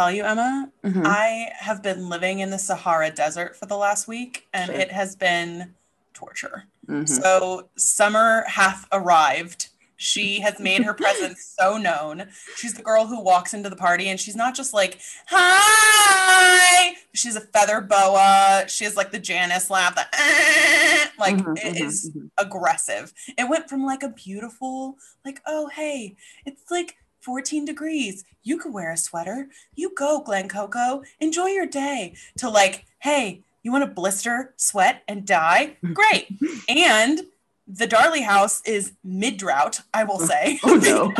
Tell you, Emma, Mhm. I have been living in the Sahara Desert for the last week, and Sure. it has been torture. Mhm. So summer hath arrived. She has made her presence so known. She's the girl who walks into the party and she's not just like, hi. She's a feather boa. She has like the Janice laugh, the like Mhm, it mhm, is mhm. aggressive. It went from like a beautiful, like, oh hey, it's like 14 degrees. You could wear a sweater. You go, Glen Coco. Enjoy your day. To like, hey, you want to blister, sweat, and die? Great. and the Darley house is mid drought, I will say. Oh, no.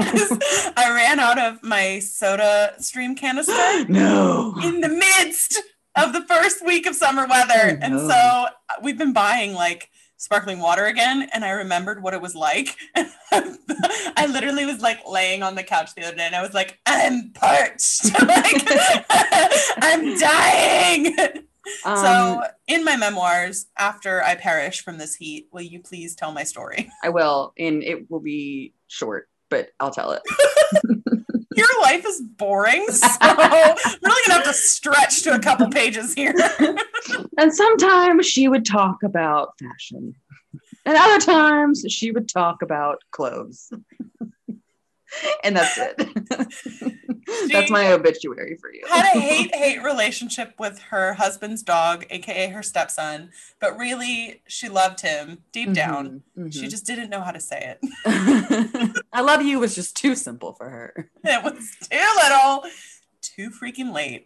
I ran out of my soda stream canister no. in the midst of the first week of summer weather. Oh, and no. so uh, we've been buying like sparkling water again. And I remembered what it was like. I literally was like laying on the couch the other day and I was like, I'm parched. like, I'm dying. Um, so, in my memoirs, after I perish from this heat, will you please tell my story? I will, and it will be short, but I'll tell it. Your life is boring, so I'm really gonna have to stretch to a couple pages here. And sometimes she would talk about fashion, and other times she would talk about clothes. and that's it. that's my obituary for you. had a hate hate relationship with her husband's dog, aka her stepson, but really she loved him deep down. Mhm, She just didn't know how to say it. I love you was just too simple for her. It was too little, too freaking late.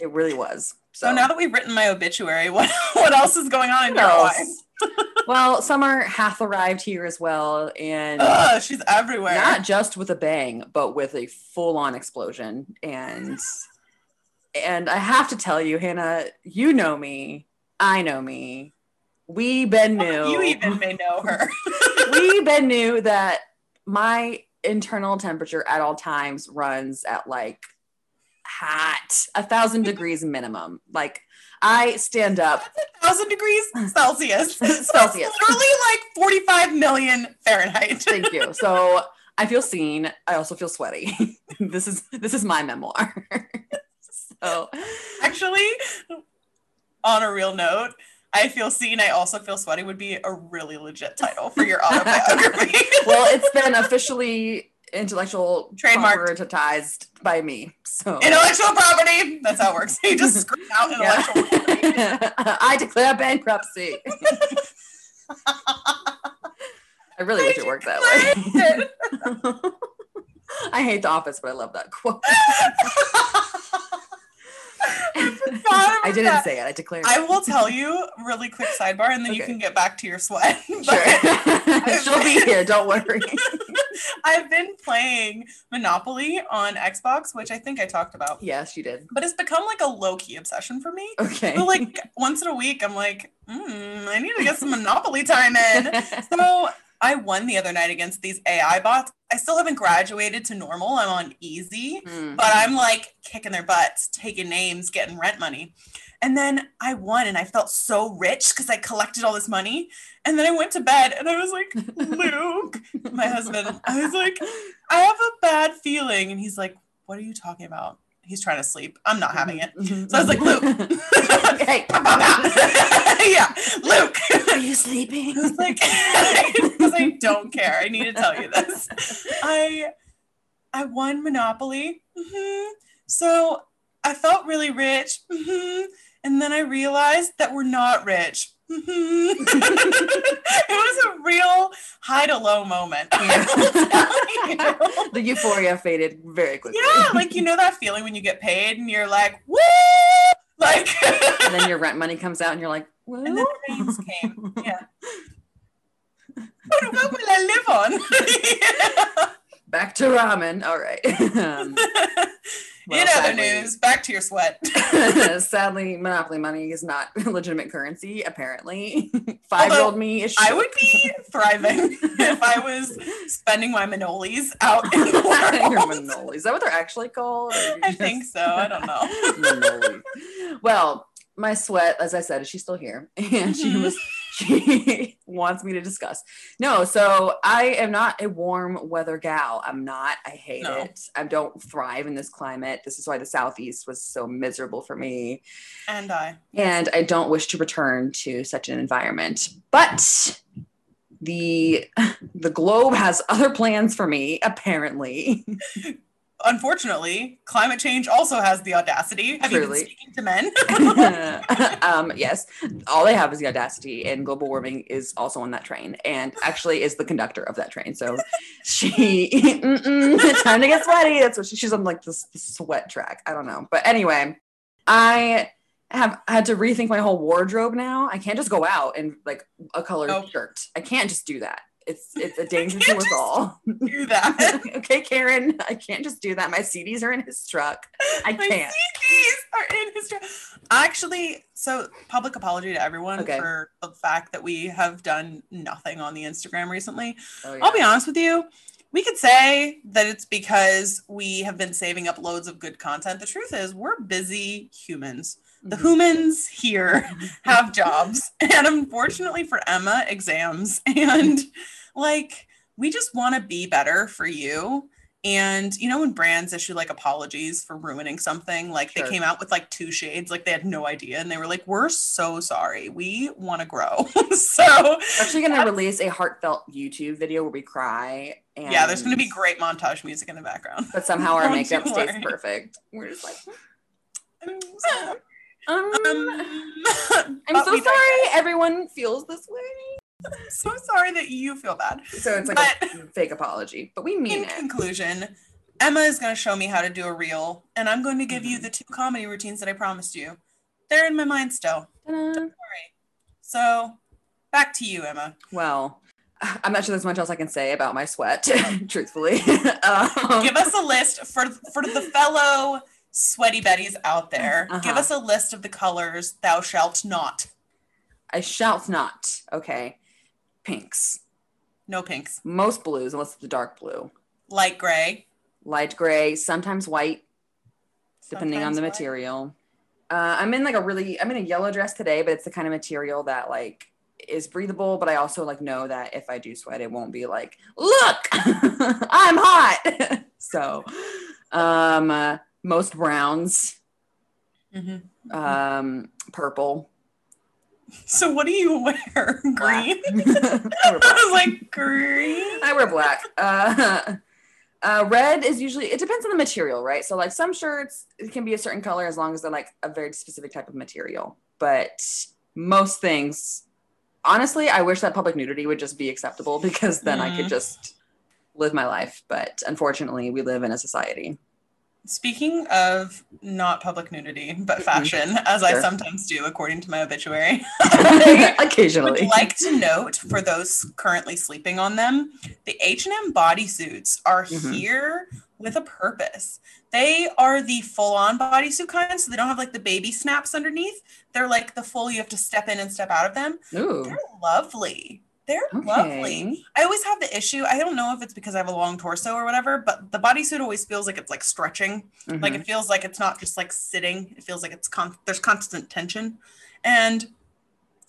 It really was. So, now that we've written my obituary, what what else is going on in your life? well, summer hath arrived here as well, and Ugh, she's everywhere. not just with a bang, but with a full-on explosion. And and I have to tell you, Hannah, you know me, I know me. We been oh, knew. You even may know her. we been knew that my internal temperature at all times runs at like hot a thousand degrees minimum. Like I stand up a thousand degrees Celsius. Celsius. literally like 45 million Fahrenheit. Thank you. So I feel seen. I also feel sweaty. this is this is my memoir. so Actually, on a real note, I feel seen, I also feel sweaty would be a really legit title for your autobiography. well, it's been officially intellectual Trademarked. by me. So intellectual property. That's how it works. You just scream out intellectual property. I declare bankruptcy. I really wish it worked that way. I hate The Office, but I love that quote. I didn't that. say it. I declared. I will tell you really quick sidebar and then you can get back to your sweat. But Sure. She'll be here. Don't worry. I've been playing Monopoly on Xbox, which I think I talked about. yes, you did. But it's become like a low key obsession for me. Okay. So like once in a week, I'm like, mm, I need to get some Monopoly time in. So I won the other night against these AI bots. I still haven't graduated to normal. I'm on easy, Hmm. but I'm like kicking their butts, taking names, getting rent money. And then I won and I felt so rich because I collected all this money. And then I went to bed and I was like, Luke, my husband, I was like, I have a bad feeling. And he's like, What are you talking about? He's trying to sleep. I'm not having it. So I was like, Luke. hey, yeah, Luke. are you sleeping? I was like, because I don't care. I need to tell you this. I I won Monopoly. Mhm. So I felt really rich. Mhm. And then I realized that we're not rich. Mhm. it was a real high to low moment. I will tell you. the euphoria faded very quickly. Yeah, like you know that feeling when you get paid and you're like, woo! Like and then your rent money comes out, and you're like, and then the rains came. Yeah. what, what will I live on? back to ramen. All right. Um, well, In other sadly- news, back to your sweat. Sadly, Monopoly money is not legitimate currency, apparently. Five year old me is I would be thriving if I was spending my manolis out in the Your world. Manoli. Is that what they're actually called? I just- think so. I don't know. Well, my sweat, as I said, is she's still here. And she Mhm. was she wants me to discuss. No, so I am not a warm weather gal. I'm not. I hate No. it. I don't thrive in this climate. This is why the southeast was so miserable for me. And I. And I don't wish to return to such an environment. But the the globe has other plans for me, apparently. Unfortunately, climate change also has the audacity. Have you Truly. been speaking to men? um, yes, all they have is the audacity, and global warming is also on that train, and actually is the conductor of that train. So she, mm-mm, time to get sweaty. That's what she, she's on like this, this sweat track. I don't know, but anyway, I have had to rethink my whole wardrobe now. I can't just go out in like a colored Oh. shirt. I can't just do that. It's it's a danger to us all. Do that. okay, Karen, I can't just do that. My CDs are in his truck. I can't. My CDs are in his. Tra- Actually, so public apology to everyone Okay. for the fact that we have done nothing on the Instagram recently. Oh, I'll be honest with you. We could say that it's because we have been saving up loads of good content. The truth is, we're busy humans. The Mhm. humans here have jobs, and unfortunately for Emma, exams. And like, we just want to be better for you. And you know, when brands issue like apologies for ruining something, like Sure. they came out with like two shades, like they had no idea, and they were like, "We're so sorry. We want to grow." so We're actually going to release a heartfelt YouTube video where we cry. And yeah, there's going to be great montage music in the background. But somehow our makeup stays perfect. We're just like, um, um, I'm so sorry everyone feels this way. digress. so sorry that you feel bad. So it's like a fake apology, but we mean in it. conclusion, Emma is going to show me how to do a reel, and I'm going to give you Mhm. the two comedy routines that I promised you. They're in my mind still. Ta-da. So back to you, Emma. Well, I'm not sure there's much else I can say about my sweat, truthfully. um, Give us a list for for the fellow sweaty betties out there. Give Uh-huh. us a list of the colors thou shalt not. I shalt not. Okay. Pinks. No pinks. Most blues, unless it's a dark blue. Light gray. Light gray, sometimes white, depending on the white. material. Uh, I'm in like a really, I'm in a yellow dress today, but it's the kind of material that like is breathable. But I also like know that if I do sweat, it won't be like, look, I'm hot. so, um, uh, most browns, Mhm. um, purple. So what do you wear? Green. I wear I black. was like green. I wear black. Uh, uh, red is usually it depends on the material, right? So like some shirts it can be a certain color as long as they're like a very specific type of material. But most things, honestly, I wish that public nudity would just be acceptable because then I could Mhm. just live my life. But unfortunately, we live in a society. Speaking of not public nudity, but fashion, as I sometimes do, according to my obituary, I would like to note for those currently sleeping on them, the H&M bodysuits are Mhm. here with a purpose. They are the full-on bodysuit kind, so they don't have like the baby snaps underneath. They're like the full you have to step in and step out of them. Ooh, They're lovely. They're lovely. I always have the issue. I don't know if it's because I have a long torso or whatever, but the bodysuit always feels like it's like stretching. Like Mhm. it feels like it's not just like sitting. It feels like it's con- there's constant tension. And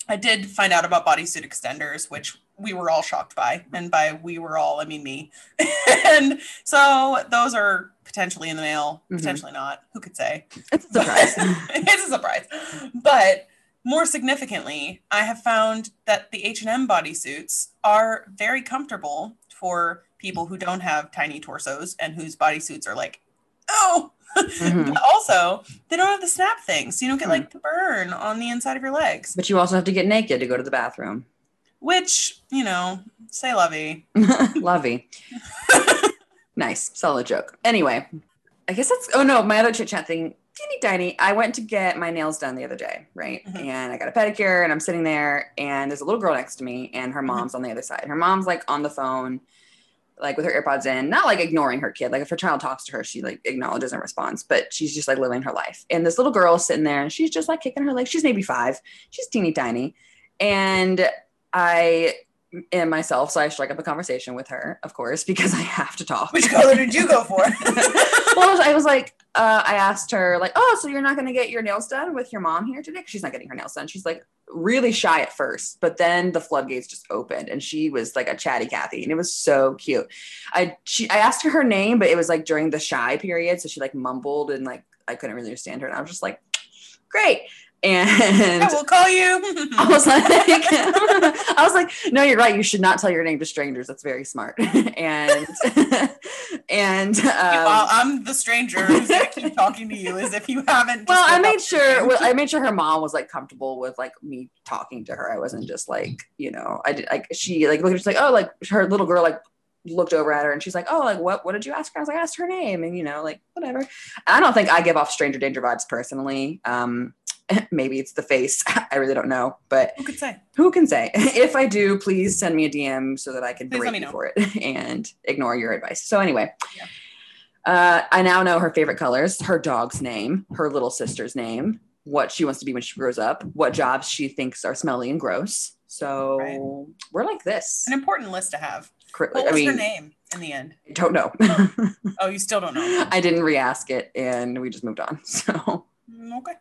I did find out about bodysuit extenders, which we were all shocked by, and by we were all, I mean me. and so those are potentially in the mail, Mhm. potentially not. Who could say? it's a surprise. it's a surprise. But more significantly, I have found that the H&M bodysuits are very comfortable for people who don't have tiny torsos and whose bodysuits are like, oh. Mhm. But also, they don't have the snap thing, so you don't get like the burn on the inside of your legs. But you also have to get naked to go to the bathroom. Which, you know, say lovey. Lovey. nice. Solid joke. Anyway, I guess that's oh no, my other chit chat thing, teeny tiny. I went to get my nails done the other day, right? Mhm. And I got a pedicure and I'm sitting there and there's a little girl next to me and her mom's on the other side. Her mom's like on the phone, like with her AirPods in, not like ignoring her kid. Like if her child talks to her, she like acknowledges and responds, but she's just like living her life. And this little girl sitting there and she's just like kicking her leg. She's maybe five. She's teeny tiny. And I and myself. So I strike up a conversation with her, of course, because I have to talk. Which color did you go for? well, I was like, uh, I asked her, like, oh, so you're not going to get your nails done with your mom here today? She's not getting her nails done. She's like really shy at first, but then the floodgates just opened, and she was like a chatty Cathy, and it was so cute. I she I asked her her name, but it was like during the shy period, so she like mumbled and like I couldn't really understand her, and I was just like, great. And I will call you. I was like, I was like, no, you're right. You should not tell your name to strangers. That's very smart. and and um, Well, I'm the stranger who's gonna keep talking to you as if you haven't. well, I made sure well. I made sure her mom was like comfortable with like me talking to her. I wasn't just like, you know, I did like she like looked just like, oh, like her little girl like looked over at her and she's like, oh, like what what did you ask her? I was like, I asked her name and you know, like whatever. I don't think I give off stranger danger vibes personally. Um maybe it's the face. I really don't know, but Who could say? who can say? If I do, please send me a DM so that I can Please break you for it and ignore your advice. So anyway, Yeah. uh, I now know her favorite colors, her dog's name, her little sister's name, what she wants to be when she grows up, what jobs she thinks are smelly and gross. So Right. we're like this. An important list to have. What I mean, her name in the end? don't know. Oh, you still don't know. I didn't re-ask it, and we just moved on. So, Mm, Okay.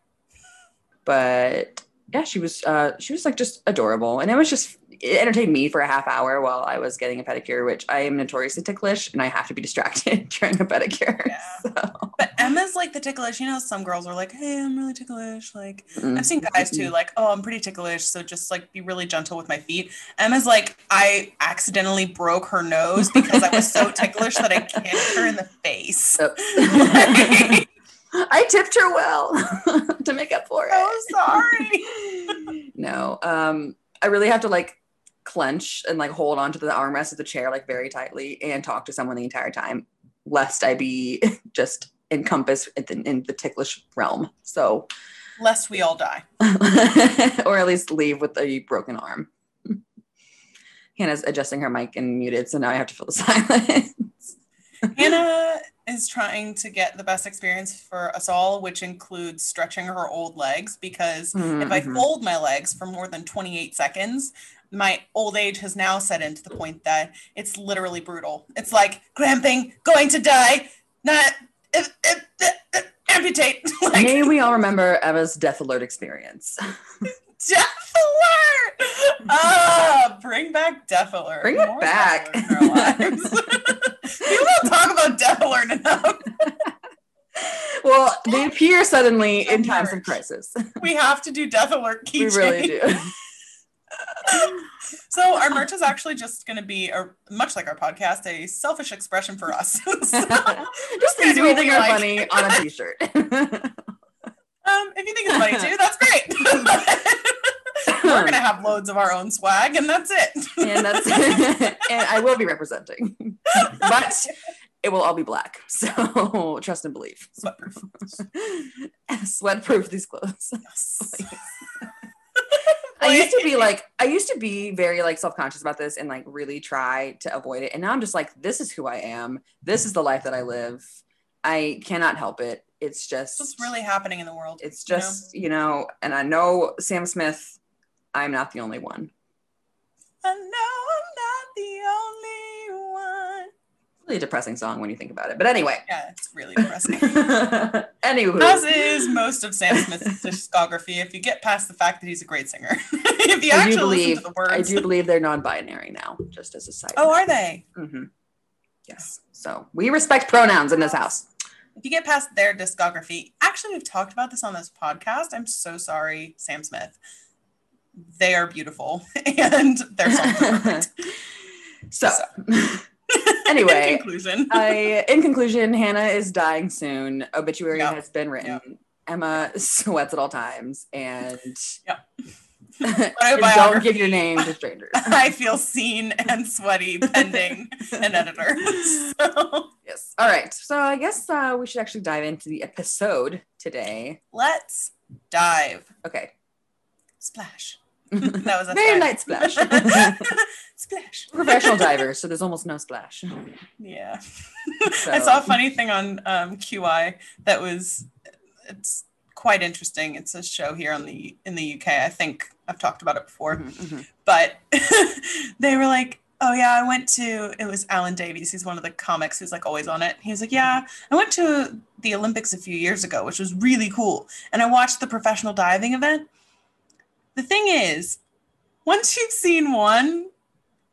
But yeah, she was uh, she was like just adorable, and it was just it entertained me for a half hour while I was getting a pedicure, which I am notoriously ticklish, and I have to be distracted during a pedicure. Yeah. So, But Emma's like the ticklish. You know, some girls are like, "Hey, I'm really ticklish." Like mm. I've seen guys too, like, "Oh, I'm pretty ticklish, so just like be really gentle with my feet." Emma's like, "I accidentally broke her nose because I was so ticklish that I kicked her in the face." Yep. I tipped her well to make up for it. Oh, sorry. no, um, I really have to like clench and like hold onto the armrest of the chair like very tightly and talk to someone the entire time, lest I be just encompassed in the, in the ticklish realm. So, Lest we all die. or at least leave with a broken arm. Hannah's adjusting her mic and muted, so now I have to fill the silence. Hannah is trying to get the best experience for us all, which includes stretching her old legs because if I Mhm. fold my legs for more than 28 seconds, my old age has now set in to the point that it's literally brutal. It's like cramping, going to die, not uh, uh, uh, uh, amputate. like May we all remember Emma's death alert experience. death alert. Ah, bring back death alert. Bring it More back. Death Alert in our lives. People don't talk about death alert enough. well, they appear suddenly in times of crisis. We have to do death alert we really do. So our merch is actually just going to be a, much like our podcast, a selfish expression for us. So, Just things we think are like. funny on a t-shirt. um, if you think it's funny too, that's great. We're going to have loads of our own swag, and that's it. and that's it. and I will be representing. But it will all be black. So trust and believe. Sweatproof. Sweat proof these clothes. Yes. I used to be like, I used to be very like self-conscious about this and like really try to avoid it. And now I'm just like, this is who I am. This is the life that I live. I cannot help it. It's just What's really happening in the world? it's you know? just, you know, and I know Sam Smith, I'm not the only one. I know I'm not the only one. Really a depressing song when you think about it. But anyway. Yeah, it's really depressing. anyway. As is most of Sam Smith's discography, if you get past the fact that he's a great singer. if you I actually believe listen to the words. I do believe they're non-binary now, just as a side. Oh, are they? Mm-hmm. Yes. So we respect pronouns in this house. If you get past their discography, actually, we've talked about this on this podcast. I'm so sorry, Sam Smith. They are beautiful and their songs are perfect. so, In anyway, conclusion, I in conclusion, Hannah is dying soon. Obituary Yep. has been written. Emma sweats at all times, and Yep. don't give your name to strangers. I feel seen and sweaty pending an editor. So yes. All right. So I guess uh, we should actually dive into the episode today. let's dive. Okay. Splash. That was a Very splash. light splash. Splash. Professional divers, so there's almost no splash. Yeah. So- I saw a funny thing on um, QI that was it's quite interesting. It's a show here on the in the UK. I think I've talked about it before, Mhm, mhm. but they were like, "Oh yeah, I went to." It was Alan Davies. He's one of the comics who's like always on it. He was like, "Yeah, I went to the Olympics a few years ago, which was really cool, and I watched the professional diving event." The thing is, once you've seen one,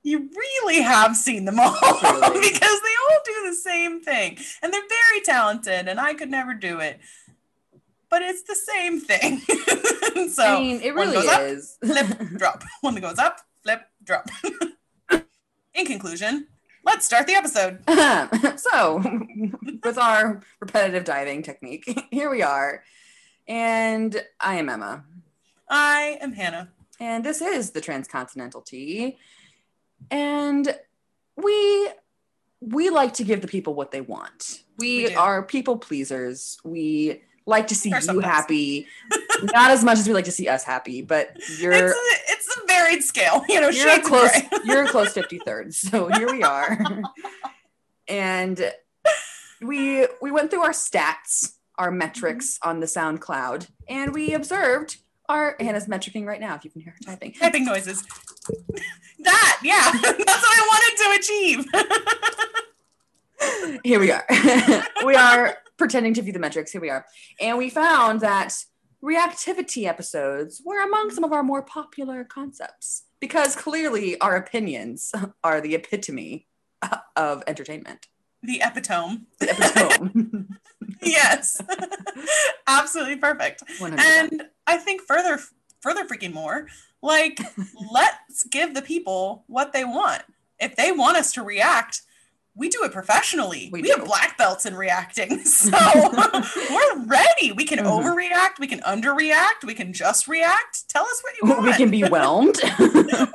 you really have seen them all Truly. because they all do the same thing, and they're very talented, and I could never do it. But it's the same thing. so I mean, it one really goes up, is. flip, drop. One that goes up, flip, drop. In conclusion, let's start the episode. so, with our repetitive diving technique, here we are. And I am Emma. I am Hannah. And this is the Transcontinental Tea. And we we like to give the people what they want. We, We are people pleasers. We like to see you happy. Not as much as we like to see us happy, but you're It's a, it's a varied scale, you know. you're a shades of close you're a close 50 thirds so here we are and we we went through our stats our metrics Mm-hmm. on the soundcloud and we observed our hannah's metricing right now if you can hear her typing Typing noises. that, yeah, that's what I wanted to achieve. here we are we are pretending to view the metrics here we are and we found that Reactivitea episodes were among some of our more popular concepts because clearly our opinions are the epitome of entertainment the epitome. the epitome Yes, absolutely perfect. 100%. And I think further, further freaking more, like let's give the people what they want. If they want us to react, we do it professionally. We We, have black belts in reacting, so we're ready. We can Mhm. overreact, we can underreact, we can just react. Tell us what you want. we can be whelmed.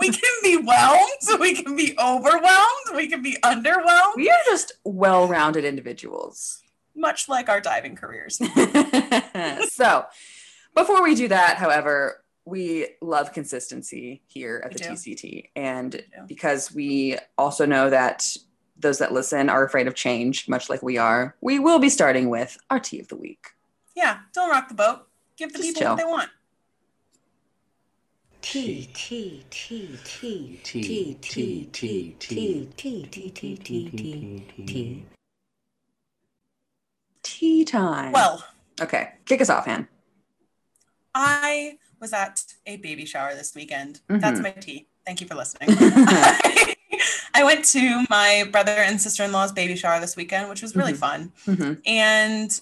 we can be whelmed, we can be overwhelmed, we can be underwhelmed, we are just well-rounded individuals. much like our diving careers. so, before we do that, however, we love consistency here at We the do. TCT, and do. because we also know that those that listen are afraid of change, much like we are, we will be starting with our tea of the week. Yeah, don't rock the boat. Give the Just people chill. what they want. T T T T T, T T, T T, T T T T T T T Tea time. Well, okay, kick us off, Han. I was at a baby shower this weekend. That's Mhm. my tea. Thank you for listening. I went to my brother and sister in law's baby shower this weekend, which was really Mhm. fun. Mhm. And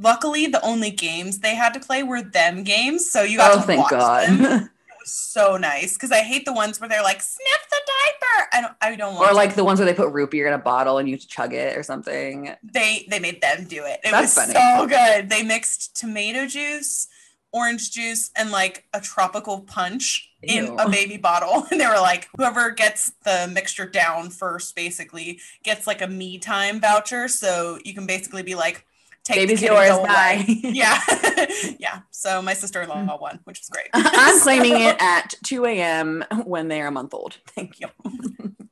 luckily, the only games they had to play were them games. So you got Oh, to thank watch God. them. It was so nice because I hate the ones where they're like, sniff the diaper. I don't, I don't want or to. like the ones where they put root beer in a bottle and you chug it or something. they they made them do it. It That's was funny. so good. They mixed tomato juice, orange juice, and like a tropical punch in a baby bottle. And they were like, whoever gets the mixture down first, basically, gets like a me time voucher. So you can basically be like, take Baby's the kid and yours. Bye. Yeah, yeah. So my sister in law won, which is great. I'm claiming it at 2 a.m. when they are a month old. Thank you.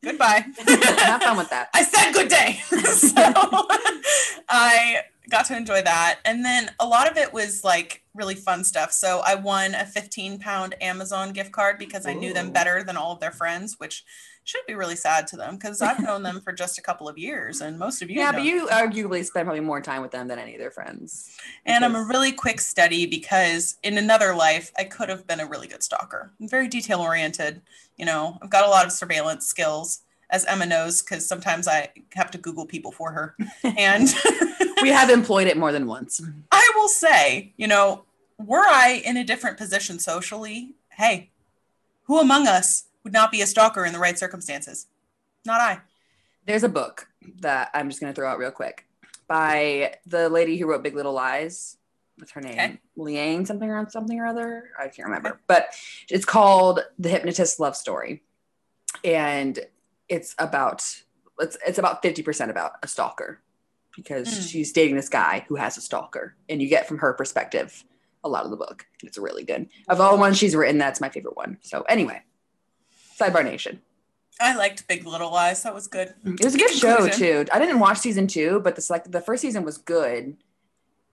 Goodbye. Have fun with that. I said good day. so I got to enjoy that. And then a lot of it was like really fun stuff. So I won a 15 pound Amazon gift card because I knew them better than all of their friends, which should be really sad to them because I've known them for just a couple of years and most of you yeah, but you arguably spend probably more time with them than any of their friends. and I'm a really quick study because in another life, I could have been a really good stalker. I'm very detail oriented. You know, I've got a lot of surveillance skills, as Emma knows, because sometimes I have to Google people for her. And we have employed it more than once. I will say, you know, were I in a different position socially, hey, who among us would not be a stalker in the right circumstances? Not I. There's a book that I'm just going to throw out real quick by the lady who wrote Big Little Lies. What's her name? Okay. Liane something or something or other. I can't remember. But it's called The Hypnotist Love Story. And it's about it's it's about 50% about a stalker because Mm. she's dating this guy who has a stalker. And you get from her perspective a lot of the book. It's really good. Of all the ones she's written, that's my favorite one. So anyway, Sidebar Nation. I liked Big Little Lies. That was good. It was a good show too. I didn't watch season two, but this like the first season was good.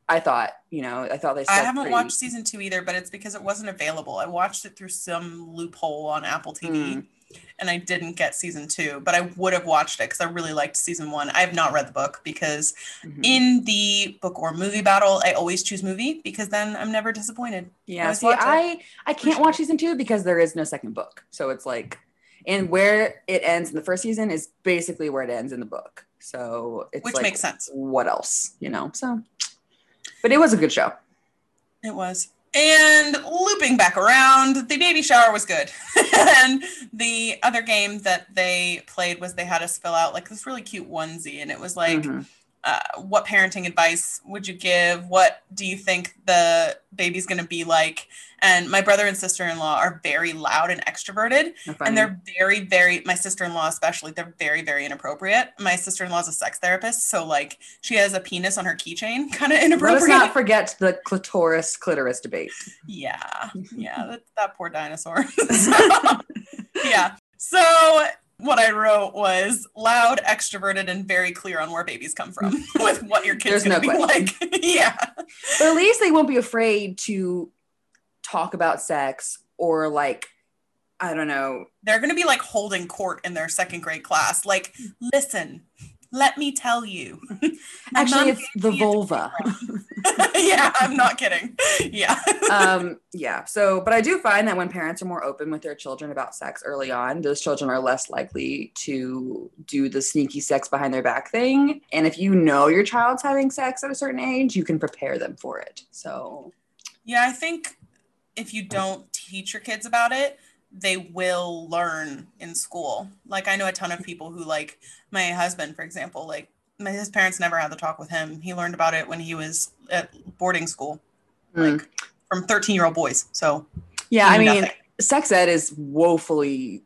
I thought, you know, I thought they. I haven't pretty- watched season two either, but it's because it wasn't available. I watched it through some loophole on Apple TV Mm. And I didn't get season two, but I would have watched it because I really liked season one. I have not read the book because Mhm. in the book or movie battle, I always choose movie because then I'm never disappointed. Yeah, always see. I I can't watch season two because there is no second book. So it's like, and where it ends in the first season is basically where it ends in the book. So it's Which like, makes sense. What else, you know? So, but it was a good show. It was. And looping back around, the baby shower was good. and the other game that they played was they had us fill out like this really cute onesie. And it was like, Mhm. Uh, what parenting advice would you give? What do you think the baby's going to be like? And my brother and sister in law are very loud and extroverted. And they're very, very, my sister in law especially, they're very, very inappropriate. My sister in law is a sex therapist. So, like, she has a penis on her keychain, kind of inappropriate. Let us not forget the clitoris clitoris debate. Yeah, yeah, that, that poor dinosaur. So, yeah. So what I wrote was loud, extroverted, and very clear on where babies come from with what your kid's There's no gonna be like. yeah. But at least they won't be afraid to talk about sex or like, I don't know. They're gonna be like holding court in their second grade class. Like, listen, let me tell you. Actually, it's the vulva. yeah, I'm not kidding. Yeah. um yeah so but i do find that when parents are more open with their children about sex early on those children are less likely to do the sneaky sex behind their back thing and if you know your child's having sex at a certain age you can prepare them for it so Yeah, I think if you don't teach your kids about it, they will learn in school. Like I know a ton of people who like my husband, for example, like my, his parents never had the talk with him. He learned about it when he was at boarding school, mm. like from 13 year old boys. So yeah i mean nothing. sex ed is woefully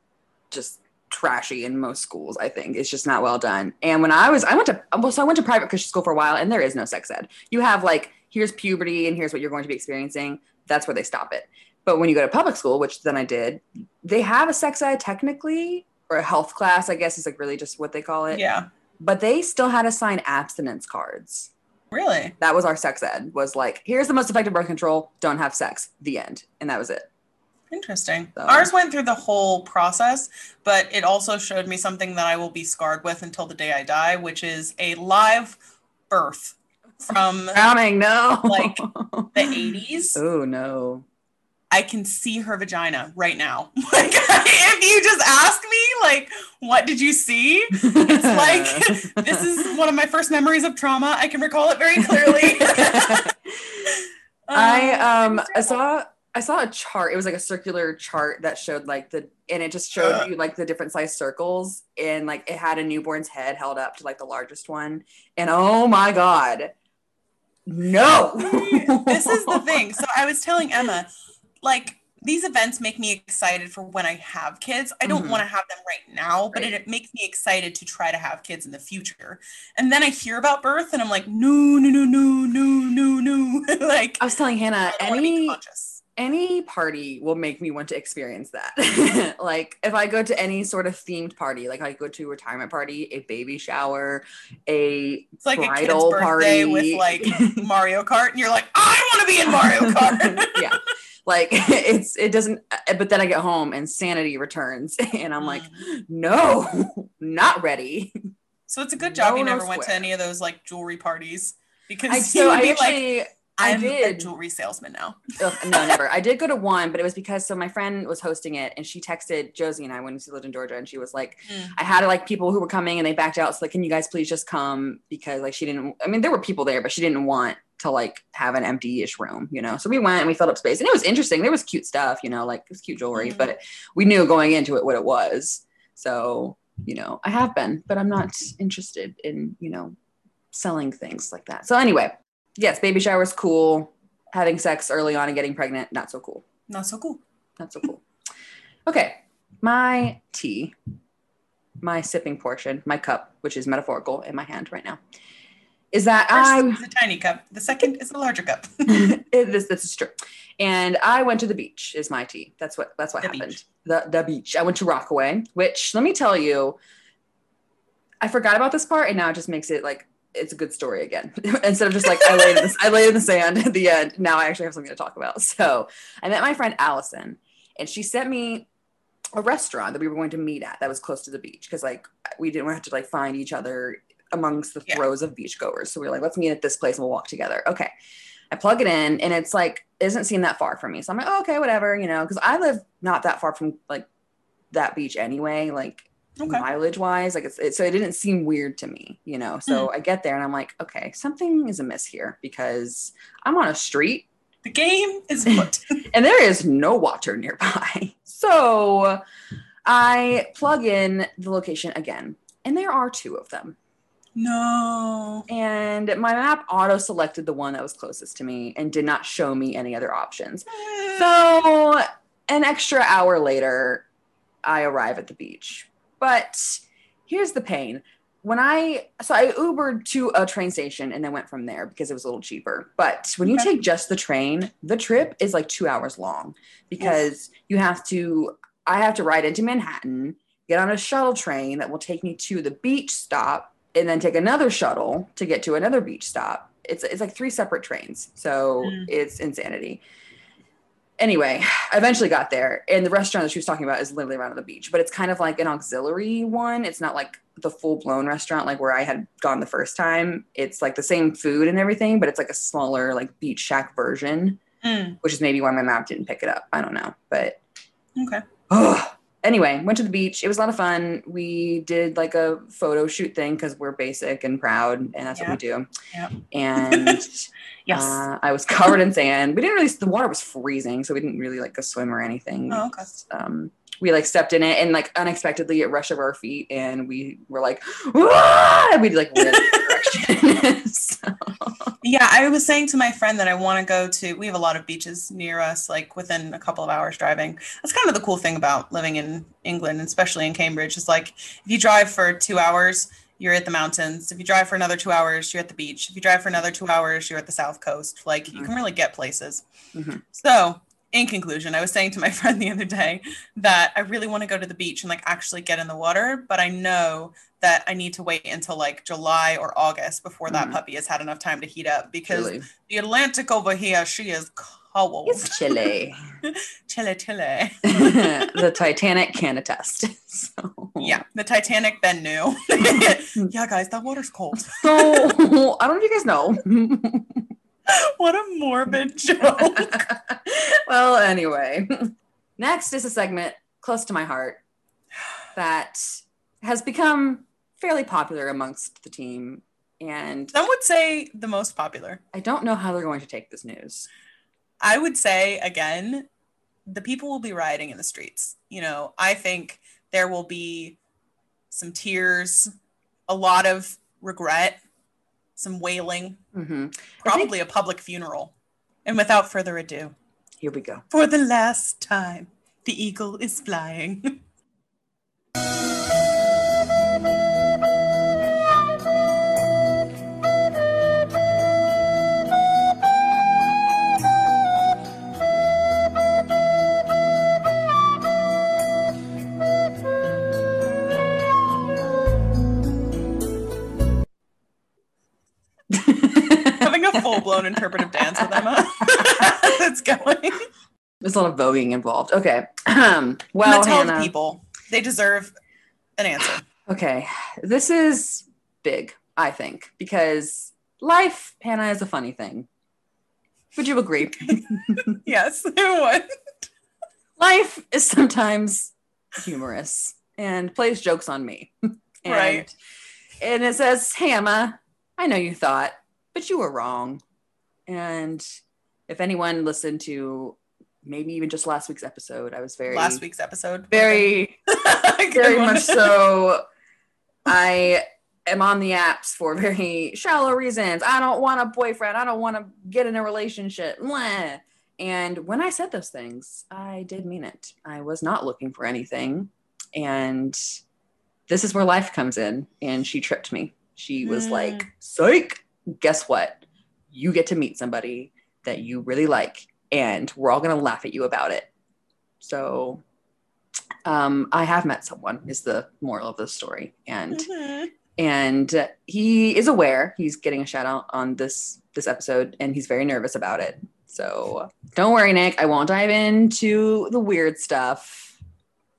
just trashy in most schools i think it's just not well done and when i was i went to well so i went to private christian school for a while and there is no sex ed you have like here's puberty and here's what you're going to be experiencing that's where they stop it but when you go to public school which then i did they have a sex ed technically or a health class i guess is like really just what they call it. Yeah, but they still had to sign abstinence cards. Really. that was our sex ed was like here's the most effective birth control don't have sex. The end. And that was it. Interesting. So- Ours went through the whole process, but it also showed me something that I will be scarred with until the day I die, which is a live birth from drowning no. Like- the 80s. oh no I can see her vagina right now. Like, if you just ask me, like, what did you see? It's like, this is one of my first memories of trauma. I can recall it very clearly. I Uh, um I saw I saw a chart. It was like a circular chart that showed like the and it just showed Uh. you like the different size circles and like it had a newborn's head held up to like the largest one. And oh my god. No. this is the thing. So I was telling Emma, like, these events make me excited for when I have kids. I don't Mhm. want to have them right now, but Right. it, it makes me excited to try to have kids in the future. And then I hear about birth and I'm like, no, no, no, no, no, no, no. like, I was telling Hannah I don't want to be any any party will make me want to experience that. like if I go to any sort of themed party, like I go to a retirement party, a baby shower, a It's like a kid's bridal birthday party with like Mario Kart, and you're like, I want to be in Mario Kart. yeah. Like it's it doesn't but then I get home and sanity returns and I'm like, no, not ready. so it's a good job No, you never went to any of those like jewelry parties because I so I like, actually I I'm a jewelry salesman now. Ugh, no, never. I did go to one, but it was because so my friend was hosting it, and she texted Josie and I when we lived in Georgia, and she was like, Mm. I had like people who were coming and they backed out. So like, can you guys please just come because like she didn't. I mean, there were people there, but she didn't want to like have an empty-ish room, you know. So we went and we filled up space, and it was interesting. There was cute stuff, you know, like it was cute jewelry, Mhm. but we knew going into it what it was. So you know, I have been, but I'm not interested in you know selling things like that. So anyway, yes, baby shower is cool. Having sex early on and getting pregnant, not so cool. Not so cool. Not so cool. Okay, my tea, my sipping portion, my cup, which is metaphorical in my hand right now, is that First I is a tiny cup. The second is a larger cup. it, this this is true. And I went to the beach. Is my tea. That's what that's what The happened. beach. The the beach. I went to Rockaway, which let me tell you, I forgot about this part, and now it just makes it like it's a good story again. Instead of just like I laid in the, I laid in the sand at the end. Now I actually have something to talk about. So I met my friend Allison, and she sent me a restaurant that we were going to meet at that was close to the beach because like we didn't have to like find each other amongst the Yeah. throes of beachgoers. So we are like, let's meet at this place and we'll walk together. Okay. I plug it in and it's like it doesn't seem that far from me. So I'm like, oh, okay, whatever, you know, because I live not that far from like that beach anyway, like Okay. mileage wise. Like it's it, so it didn't seem weird to me, you know. So mm. I get there and I'm like, okay, something is amiss here because I'm on a street The game is foot. and there is no water nearby. So I plug in the location again, and there are two of them. No. And my map auto selected the one that was closest to me and did not show me any other options. Eh. So an extra hour later, I arrive at the beach. But here's the pain. When I so I Ubered to a train station and then went from there because it was a little cheaper. But when you Okay. take just the train, the trip is like two hours long because you have to I have to ride into Manhattan, get on a shuttle train that will take me to the beach stop, and then take another shuttle to get to another beach stop. It's it's like three separate trains. So Mm. it's insanity anyway, I eventually got there, and the restaurant that she was talking about is literally right on the beach, but it's kind of like an auxiliary one. It's not like the full blown restaurant like where I had gone the first time. It's like the same food and everything, but it's like a smaller like beach shack version, Mm, which is maybe why my map didn't pick it up. I don't know, but okay. oh. Anyway, went to the beach. It was a lot of fun. We did like a photo shoot thing because we're basic and proud, and that's what we do. Yep. And Yes. uh, I was covered in sand. We didn't really. The water was freezing, so we didn't really like go swim or anything. Oh, okay. Um, we like stepped in it, and like unexpectedly, it rushed over our feet, and we were like, "Wah!" and we like went in a direction. so, Yeah, I was saying to my friend that I want to go to. We have a lot of beaches near us, like within a couple of hours driving. That's kind of the cool thing about living in England, especially in Cambridge. Is like if you drive for two hours, you're at the mountains. If you drive for another two hours, you're at the beach. If you drive for another two hours, you're at the south coast. Like you can really get places. Mhm. So, in conclusion, I was saying to my friend the other day that I really want to go to the beach and like actually get in the water, but I know that I need to wait until like July or August before that Mhm. puppy has had enough time to heat up because the Atlantic over here, she is cold. It's chilly. chilly, chilly. the Titanic can attest. So. Yeah, the Titanic then knew. yeah, guys, that water's cold. So I don't know if you guys know. what a morbid joke. well, anyway, next is a segment close to my heart that has become fairly popular amongst the team. And Some would say the most popular. I don't know how they're going to take this news. I would say again, the people will be rioting in the streets. You know, I think there will be some tears, a lot of regret, some wailing, hmm probably a public funeral. And without further ado, Here we go. for the last time, the eagle is flying. full blown interpretive dance with Emma. That's going. There's a lot of voguing involved. Okay. I'm well, tell Hannah, the people they deserve an answer. okay. This is big, I think, because life, Hannah, is a funny thing. Would you agree? Yes, it would. life is sometimes humorous and plays jokes on me. and, Right. And it says, Hey, Emma, I know you thought, but you were wrong. And if anyone listened to maybe even just last week's episode, I was very, Last week's episode. very, very much so. I am on the apps for very shallow reasons. I don't want a boyfriend. I don't want to get in a relationship. And when I said those things, I did mean it. I was not looking for anything. And this is where life comes in. And she tripped me. She was Mm. like, Psych, guess what? You get to meet somebody that you really like, and we're all going to laugh at you about it. So um, I have met someone, is the moral of the story. And Mhm. and uh, he is aware he's getting a shout out on this this episode, and he's very nervous about it. So don't worry, Nick. I won't dive into the weird stuff.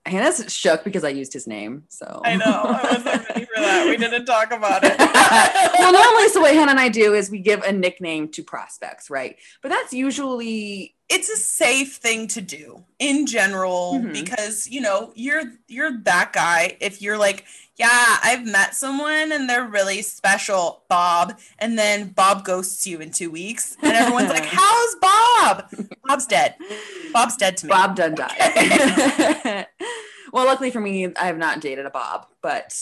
Hannah's shook because I used his name. So I know. I wasn't ready for that. We didn't talk about it. well, normally, so what Hannah and I do is we give a nickname to prospects, right? But that's usually it's a safe thing to do in general Mhm. because you know you're you're that guy if you're like yeah i've met someone and they're really special bob and then bob ghosts you in two weeks and everyone's like how's bob bob's dead bob's dead to me Bob done died. well, luckily for me, I have not dated a Bob, but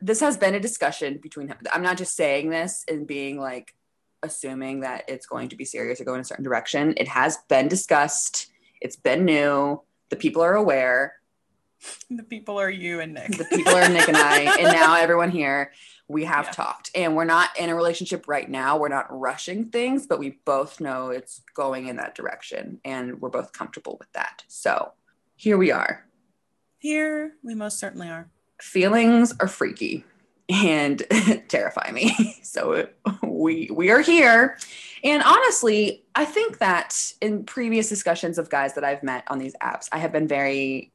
this has been a discussion between him. I'm not just saying this and being like assuming that it's going to be serious or go in a certain direction. It has been discussed. It's been new. The people are aware. The people are you and nick The people are Nick and I, and now everyone here. We have Yeah. talked, and we're not in a relationship right now. We're not rushing things, but we both know it's going in that direction, and we're both comfortable with that. So here we are. here we most certainly are feelings are freaky and terrify me. So we we are here. And honestly, I think that in previous discussions of guys that I've met on these apps, I have been very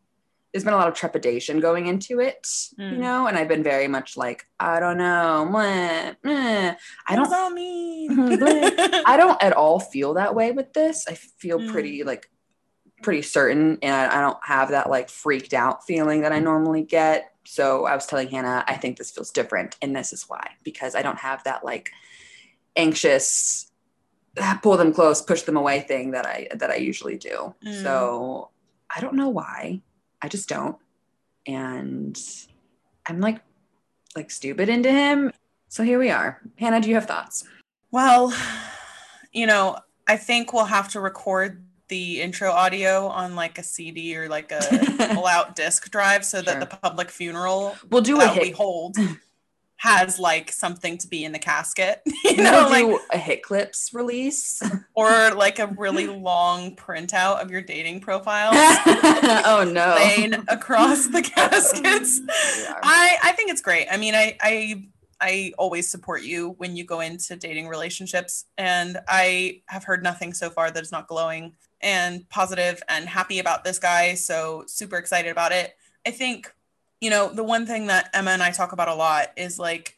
there's been a lot of trepidation going into it, you Mm. know, and I've been very much like, I don't know, meh. I don't mean I don't at all feel that way with this. I feel Mm. pretty like pretty certain and I, I don't have that like freaked out feeling that I normally get. So I was telling Hannah, I think this feels different and this is why because I don't have that like anxious ah, pull them close, push them away thing that I that I usually do. Mm. So I don't know why. I just don't. And I'm like like stupid into him. So here we are. Hannah, do you have thoughts? Well, you know, I think we'll have to record the intro audio on like a CD or like a pull out disc drive so that the public funeral We'll do a that we hold has like something to be in the casket, you know, like a hit clips release. or like a really long printout of your dating profiles oh no. across the caskets. I I think it's great. I mean, I I I always support you when you go into dating relationships, and I have heard nothing so far that is not glowing and positive and happy about this guy. So super excited about it. I think you know the one thing that Emma and I talk about a lot is like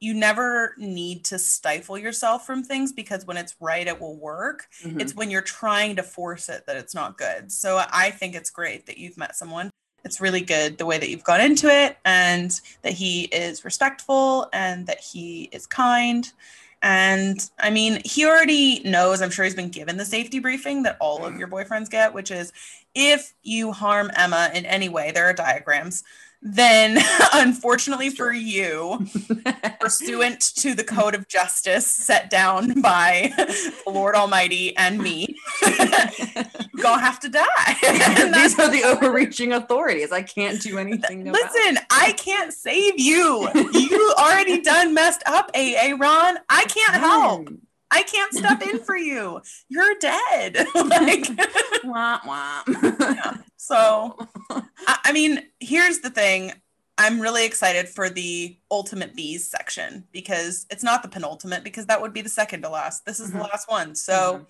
you never need to stifle yourself from things because when it's right it will work Mhm. it's when you're trying to force it that it's not good. So I think it's great that you've met someone. It's really good the way that you've gone into it and that he is respectful and that he is kind. And I mean, he already knows, I'm sure he's been given the safety briefing that all of your boyfriends get, which is if you harm Emma in any way, there are diagrams, then unfortunately for you, pursuant to the code of justice set down by the Lord Almighty and me, you're gonna have to die. These are the overreaching authorities. I can't do anything about Listen, I can't save you. You already done messed up, AA Ron. I can't help. I can't step in for you. You're dead. like Wah, wah. so I, mean, here's the thing. I'm really excited for the ultimate bees section because it's not the penultimate because that would be the second to last. This is the Mhm. last one. So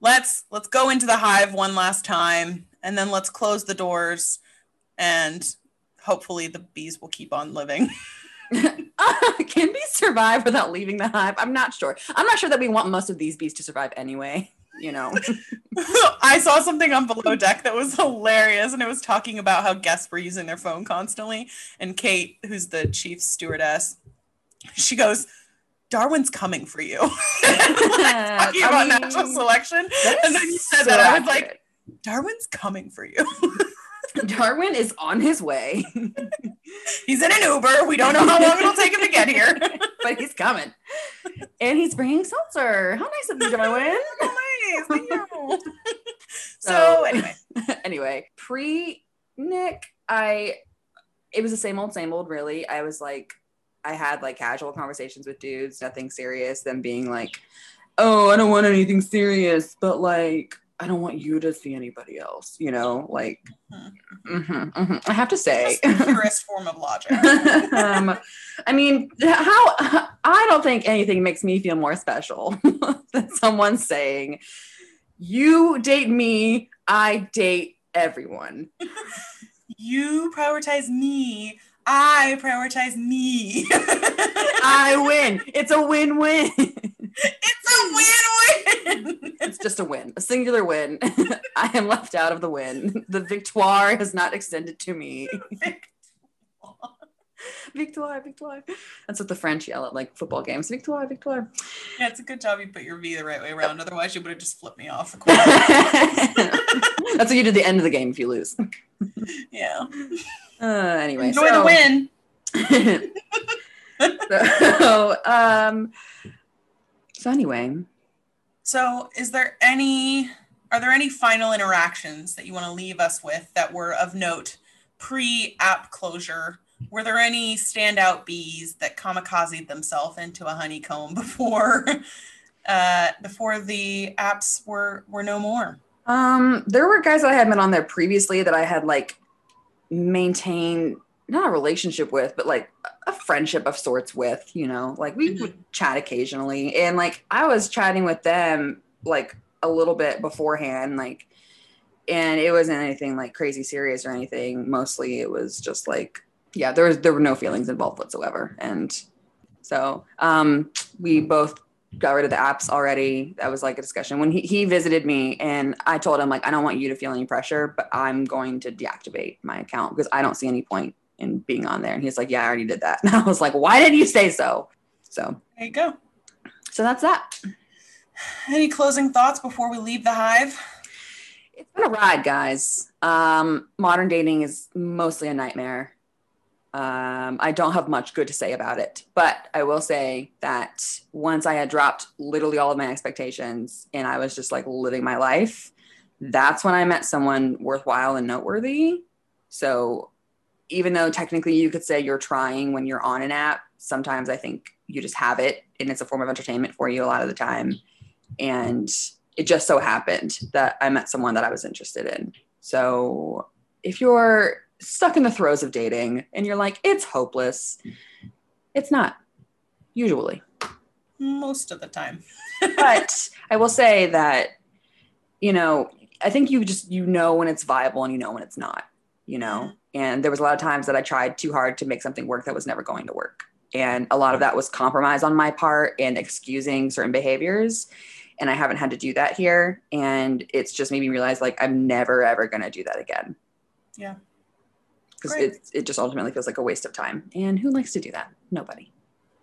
let's let's go into the hive one last time and then let's close the doors and hopefully the bees will keep on living. Can bees survive without leaving the hive? I'm not sure. I'm not sure that we want most of these bees to survive anyway. You know, I saw something on Below Deck that was hilarious, and it was talking about how guests were using their phone constantly. And Kate, who's the chief stewardess, she goes, "Darwin's coming for you." talking about natural selection, and then you said that I was like, "Darwin's coming for you." Darwin is on his way, He's in an Uber. We don't know how long it'll take him to get here. but he's coming, and he's bringing seltzer. How nice of you, Darwin. Oh nice, thank you. So- So anyway, anyway, pre Nick, I it was the same old, same old. Really, I was like, I had like casual conversations with dudes, nothing serious. Them being like, "Oh, I don't want anything serious, but like, I don't want you to see anybody else." You know, like Mhm, mhm. I have to say. Purest form of logic. um, I mean, how I don't think anything makes me feel more special than someone saying, "You date me, I date everyone." You prioritize me. I prioritize me. I win. It's a win-win. It's win-win. It's just a win, a singular win. I am left out of the win. The victoire has not extended to me. Victoire, victoire. That's what the French yell at like football games. Victoire, victoire. Yeah, it's a good job you put your V the right way around. Otherwise, you would have just flipped me off. That's what you do at the end of the game if you lose. yeah. Uh, anyway, Enjoy so, the win. so, um, so anyway, So, is there any? Are there any final interactions that you want to leave us with that were of note pre-app closure? Were there any standout bees that kamikaze themselves into a honeycomb before uh, before the apps were were no more? um, there were guys that I had met on there previously that I had like maintained not a relationship with, but like a friendship of sorts with, you know, like we would chat occasionally. And like I was chatting with them like a little bit beforehand, like, and it wasn't anything like crazy serious or anything. Mostly it was just like, yeah, there was, there were no feelings involved whatsoever. And so um, we both got rid of the apps already. That was like a discussion when he, he visited me and I told him like, I don't want you to feel any pressure, but I'm going to deactivate my account because I don't see any point in being on there. And he's like, yeah, I already did that. And I was like, why did you say so? So, There you go. so that's that. Any closing thoughts before we leave the hive? It's been a ride, guys. Um, modern dating is mostly a nightmare. Um, I don't have much good to say about it, but I will say that once I had dropped literally all of my expectations and I was just like living my life, that's when I met someone worthwhile and noteworthy. So even though technically you could say you're trying when you're on an app, sometimes I think you just have it and it's a form of entertainment for you a lot of the time. And it just so happened that I met someone that I was interested in. So if you're stuck in the throes of dating and you're like, it's hopeless, it's not, usually. Most of the time. But I will say that, you know, I think you just, you know, when it's viable and you know when it's not, you know? And there was a lot of times that I tried too hard to make something work that was never going to work. And a lot of that was compromise on my part and excusing certain behaviors. And I haven't had to do that here. And it's just made me realize like I'm never ever gonna do that again. Yeah. Because it, it just ultimately feels like a waste of time. And who likes to do that? Nobody.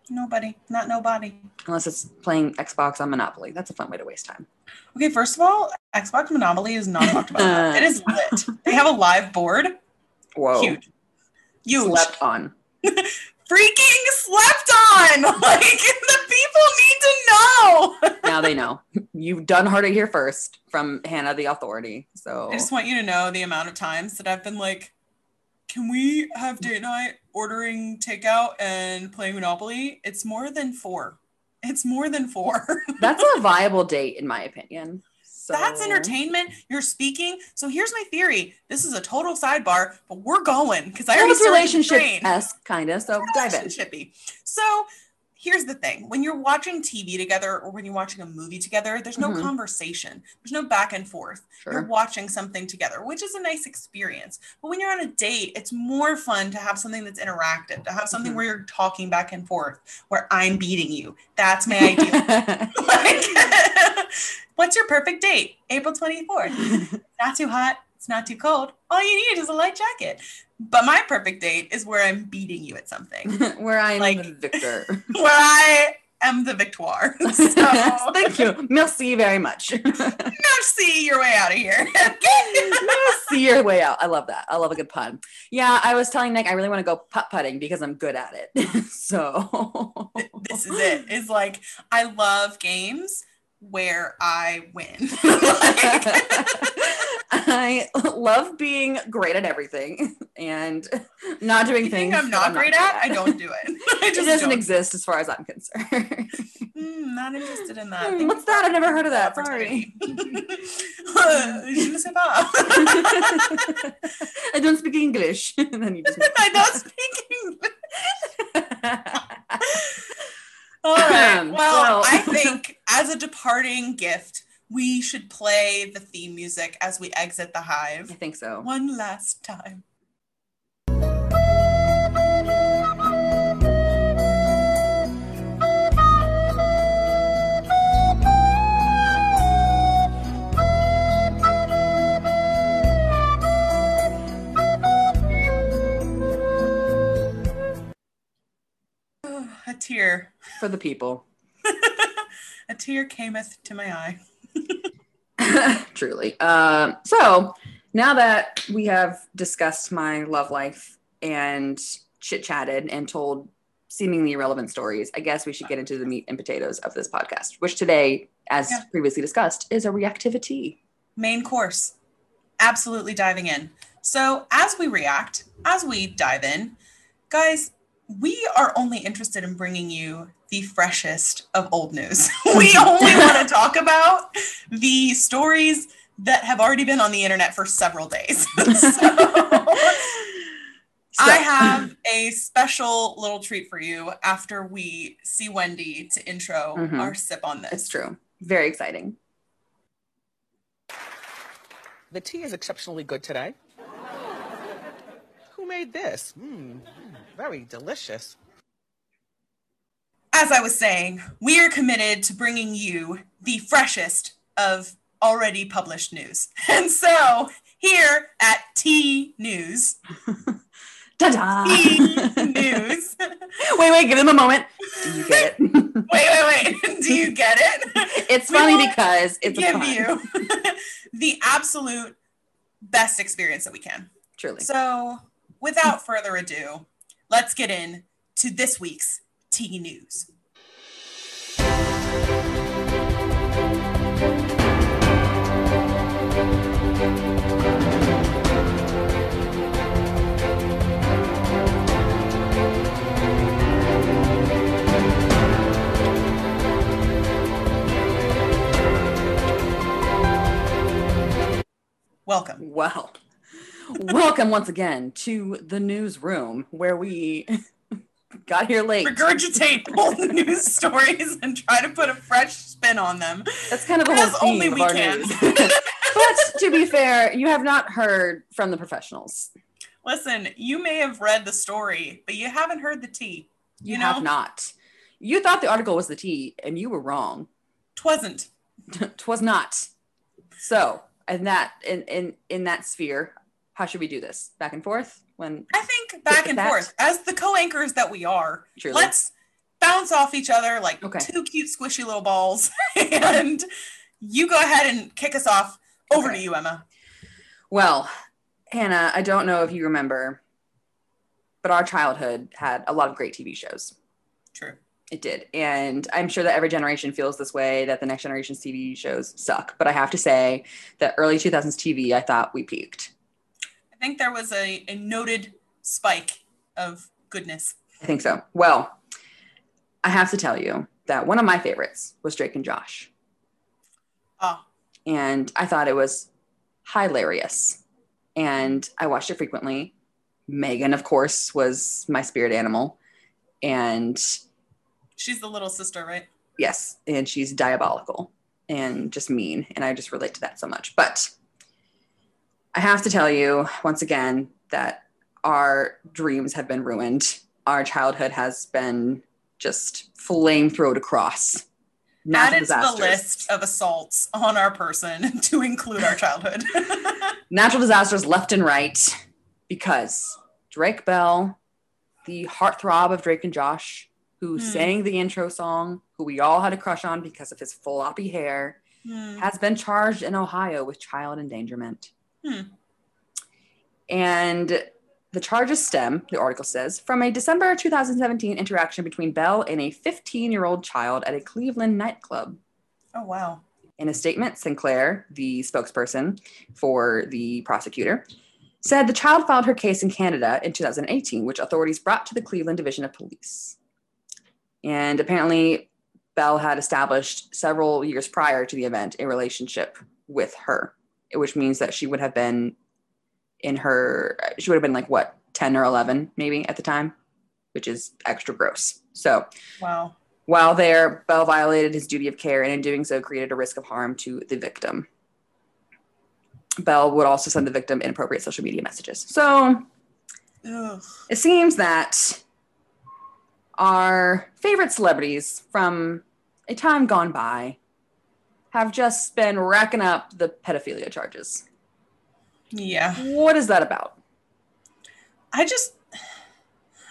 Nobody, not nobody. Unless it's playing Xbox on Monopoly. That's a fun way to waste time. Okay, first of all, Xbox Monopoly is not talked about. it is lit. They have a live board. Whoa. Huge. Huge. Slept on. Freaking slept on. Like the people need to know. now they know. You've done heard it here first from Hannah the authority. So I just want you to know the amount of times that I've been like, can we have date night ordering takeout and playing Monopoly? It's more than four. It's more than four. that's a viable date in my opinion. So That's entertainment. You're speaking. So here's my theory. This is a total sidebar, but we're going because I already started relationship esque kind of. So dive in. So here's the thing when you're watching TV together or when you're watching a movie together, there's no Mhm. conversation, there's no back and forth. You're watching something together, which is a nice experience. But when you're on a date, it's more fun to have something that's interactive, to have something Mhm. where you're talking back and forth, where I'm beating you. That's my idea. like, what's your perfect date? April 24th. Not too hot. It's not too cold. All you need is a light jacket. But my perfect date is where I'm beating you at something, Where I'm Like- the victor. where I am the victoire. So, Thank you. Merci very much. see your way out of here. See your way out. I love that. I love a good pun. Yeah, I was telling Nick I really want to go putt putting because I'm good at it. so this is it. It's like I love games where I win. I love being great at everything and not doing You things think I'm not great at? I don't do it. It just doesn't don't. exist as far as I'm concerned. Hmm, not interested in that. Hmm, what's that? I've never heard of that. opportunity. Je ne sais pas. I don't speak English. and then you just I don't speak English. All right. Um, Well, well- I think as a departing gift, we should play the theme music as we exit the hive. I think so. one last time. A tear, For the people. a tear cameth to my eye. Truly. Um, so now that we have discussed my love life and chit chatted and told seemingly irrelevant stories, I guess we should get into the meat and potatoes of this podcast, which today, as Yeah. previously discussed, is a Reactivitea. main course. Absolutely diving in. So, as we react, as we dive in, guys, we are only interested in bringing you the freshest of old news. we only want to talk about the stories that have already been on the internet for several days. so, I have a special little treat for you after we see Wendy to intro Mhm. our sip on this. It's true. Very exciting. The tea is exceptionally good today. Who made this? Mmm, very delicious. as I was saying, we are committed to bringing you the freshest of already published news. And so here at Tea News, Ta-da! T wait, News. wait, give them a moment. Do you get it? Wait, wait, wait. Do you get it? it's We funny because it's a Give pun. you the absolute best experience that we can. Truly. So, without further ado, let's get in to this week's Tea News. Welcome. Well, welcome once again to the newsroom where we got here late. Regurgitate old news stories and try to put a fresh spin on them. That's kind of the whole theme only of we our can. news. but to be fair, you have not heard from the professionals. Listen, you may have read the story, but you haven't heard the tea. You, You have not. You thought the article was the tea, and you were wrong. Twasn't. Twas not. So, in that in in in that sphere, how should we do this? Back and forth? When I think back and that. forth, as the co-anchors that we are, truly. let's bounce off each other like Okay. two cute squishy little balls. and you go ahead and kick us off. Over Okay. to you, Emma. Well, Hannah, I don't know if you remember, but our childhood had a lot of great TV shows. True. It did. And I'm sure that every generation feels this way that the next generation's TV shows suck. But I have to say that early 2000s TV, I thought we peaked. I think there was a, a noted spike of goodness. I think so. Well, I have to tell you that one of my favorites was Drake and Josh. Oh, And I thought it was hilarious. And I watched it frequently. Megan, of course, was my spirit animal. And she's the little sister, right? yes, and she's diabolical and just mean. And I just relate to that so much. But I have to tell you once again that our dreams have been ruined. Our childhood has been just flamethrowed across. Natural Added to the list of assaults on our person to include our childhood. Natural disasters left and right because Drake Bell, the heartthrob of Drake and Josh, who Hmm. sang the intro song, who we all had a crush on because of his floppy hair, Hmm. has been charged in Ohio with child endangerment. Hmm. And the charges stem, the article says, from a December 2017 interaction between Bell and a 15 year old child at a Cleveland nightclub. Oh, wow. In a statement, Sinclair, the spokesperson for the prosecutor, said the child filed her case in Canada in 2018, which authorities brought to the Cleveland Division of Police. And apparently, Bell had established several years prior to the event a relationship with her, which means that she would have been in her, she would have been like what, 10 or 11 maybe at the time, which is extra gross. So Wow. while there, Bell violated his duty of care and in doing so created a risk of harm to the victim. Bell would also send the victim inappropriate social media messages. So Ugh. it seems that our favorite celebrities from a time gone by have just been racking up the pedophilia charges. Yeah. What is that about? I just,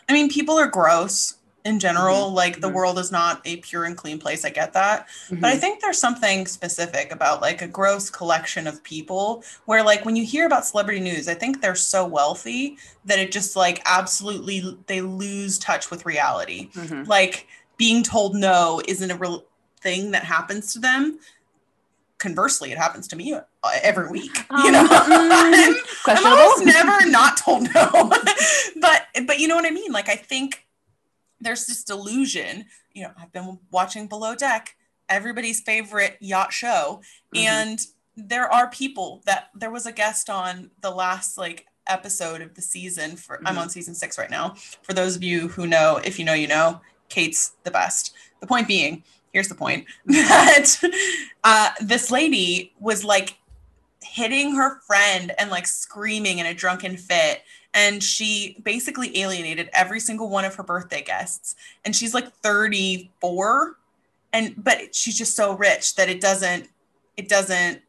I mean, people are gross in general. Like the Mhm. world is not a pure and clean place. I get that. But I Mm-hmm. think there's something specific about like a gross collection of people where, like, when you hear about celebrity news, I think they're so wealthy that it just like absolutely they lose touch with reality. Mhm. Like being told no isn't a real thing that happens to them. Conversely, it happens to me uh, every week. You Um, know, mm, I'm, I'm almost never not told no. but but you know what I mean. Like I think there's this delusion. You know, I've been watching Below Deck, everybody's favorite yacht show, Mhm. and there are people that there was a guest on the last like episode of the season for I'm Mhm. on season 6 right now. For those of you who know, if you know you know, Kate's the best. The point being, here's the point that uh this lady was like hitting her friend and like screaming in a drunken fit and she basically alienated every single one of her birthday guests and she's like 34 and but she's just so rich that it doesn't it doesn't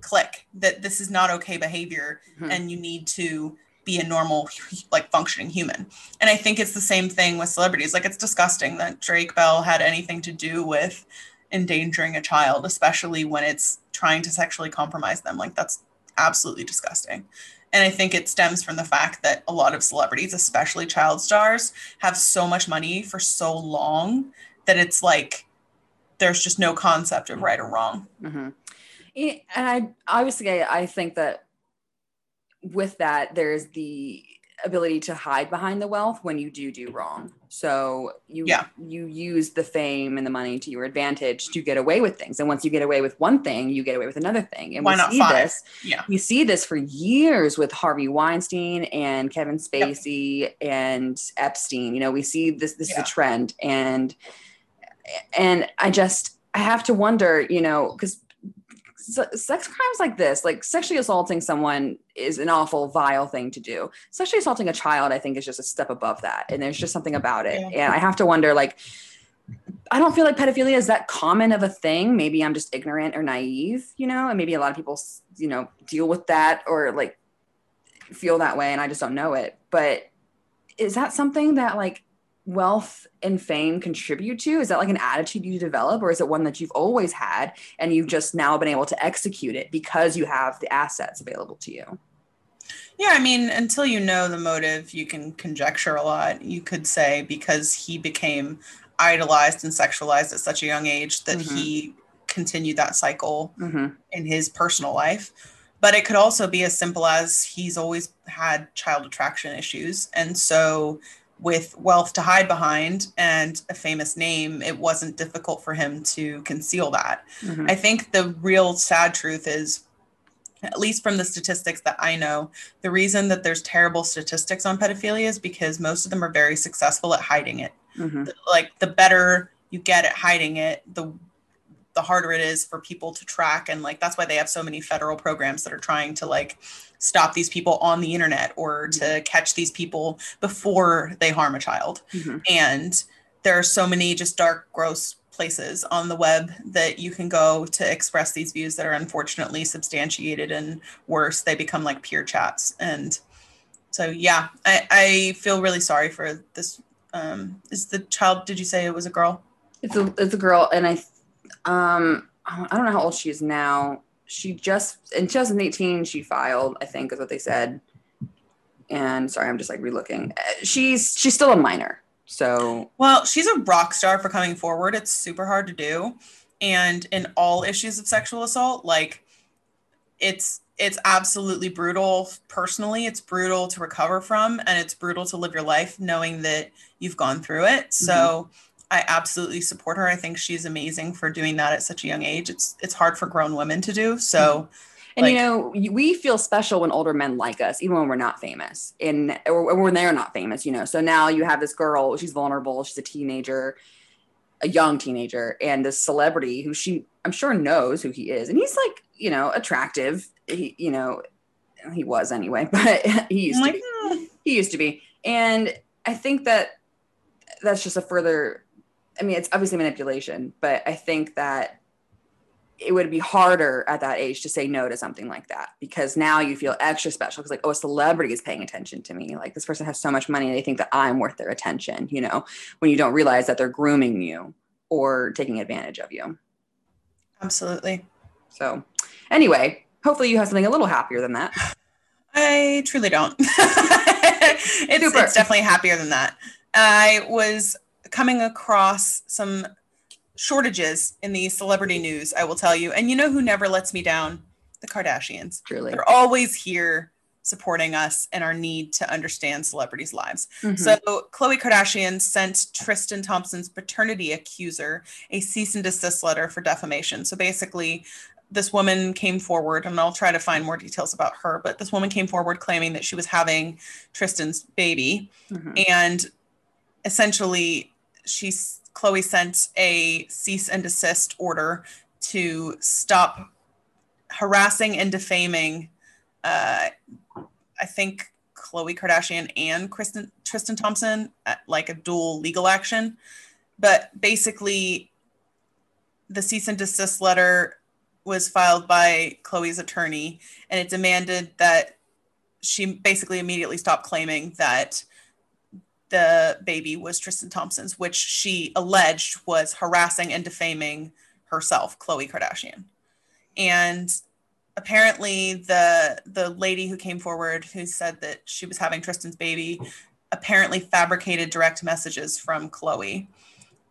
click that this is not okay behavior Mhm. and you need to be a normal like functioning human. And i think it's the same thing with celebrities. Like it's disgusting that drake bell had anything to do with endangering a child especially when it's trying to sexually compromise them. Like that's absolutely disgusting. And i think it stems from the fact that a lot of celebrities especially child stars have so much money for so long that it's like there's just no concept of right or wrong. Hmm and I obviously I think that with that there's the ability to hide behind the wealth when you do do wrong. So you Yeah. you use the fame and the money to your advantage to get away with things. And once you get away with one thing, you get away with another thing. And Why we not see five? this. yeah We see this for years with Harvey Weinstein and Kevin Spacey and Epstein. You know, we see this this is a trend and and I just I have to wonder, you know, because sex crimes like this, like sexually assaulting someone, is an awful, vile thing to do. Sexually assaulting a child, I think, is just a step above that, and there's just something about it. Yeah. And I have to wonder, like, I don't feel like pedophilia is that common of a thing. Maybe I'm just ignorant or naive, you know, and maybe a lot of people, you know, deal with that or like feel that way, and I just don't know it. But is that something that like wealth and fame contribute to? Is that like an attitude you develop, or is it one that you've always had and you've just now been able to execute it because you have the assets available to you? Yeah, I mean, until you know the motive, you can conjecture a lot. You could say because he became idolized and sexualized at such a young age that Mhm. he continued that cycle Mm-hmm. in his personal life. But it could also be as simple as he's always had child attraction issues. And so, with wealth to hide behind and a famous name, it wasn't difficult for him to conceal that. Mhm. I think the real sad truth is, at least from the statistics that I know, the reason that there's terrible statistics on pedophilia is because most of them are very successful at hiding it. Mhm. Like the better you get at hiding it, the the harder it is for people to track and like that's why they have so many federal programs that are trying to like stop these people on the internet or to catch these people before they harm a child. Mhm. and there are so many just dark gross places on the web that you can go to express these views that are unfortunately substantiated and worse. They become like peer chats. And so yeah i, I feel really sorry for this um is the child did you say it was a girl? It's a it's a girl, and I um I don't know how old she is now. She just in 2018 she filed, I think is what they said. And sorry, I'm just like relooking. Uh, She's she's still a minor, so Well, she's a rock star for coming forward. It's super hard to do. And in all issues of sexual assault, like it's it's absolutely brutal personally. It's brutal to recover from and it's brutal to live your life knowing that you've gone through it. So I absolutely support her. I think she's amazing for doing that at such a young age. It's it's hard for grown women to do. So mm-hmm. And you know, we feel special when older men like us, even when we're not famous, and or, when they're not famous. You know, so now you have this girl. She's vulnerable. She's a teenager, a young teenager, and this celebrity who she, I'm sure, knows who he is, and he's like, you know, attractive. He, you know, he was anyway, but he used I'm to like, be he used to be and i think that that's just a further i mean it's obviously manipulation but i think that it would be harder at that age to say no to something like that because now you feel extra special because like oh a celebrity is paying attention to me like this person has so much money they think that i'm worth their attention you know when you don't realize that they're grooming you or taking advantage of you absolutely. so anyway hopefully you have something a little happier than that I truly don't. it's, it's definitely happier than that. I was coming across some shortages in the celebrity news, I will tell you. And you know who never lets me down? The Kardashians. truly They're always here supporting us and our need to understand celebrities' lives. Mhm. So, Khloe Kardashian sent Tristan Thompson's paternity accuser a cease and desist letter for defamation. So, basically, this woman came forward, and I'll try to find more details about her, but this woman came forward claiming that she was having Tristan's baby. Mhm. And essentially, she's Khloe sent a cease and desist order to stop harassing and defaming. Uh, I think Khloe Kardashian and Kristen, Tristan Thompson at like a dual legal action. But basically, the cease and desist letter was filed by Khloe's attorney, and it demanded that she basically immediately stop claiming that the baby was Tristan Thompson's, which she alleged was harassing and defaming herself, Khloe Kardashian. And apparently the the lady who came forward who said that she was having Tristan's baby apparently fabricated direct messages from Khloe.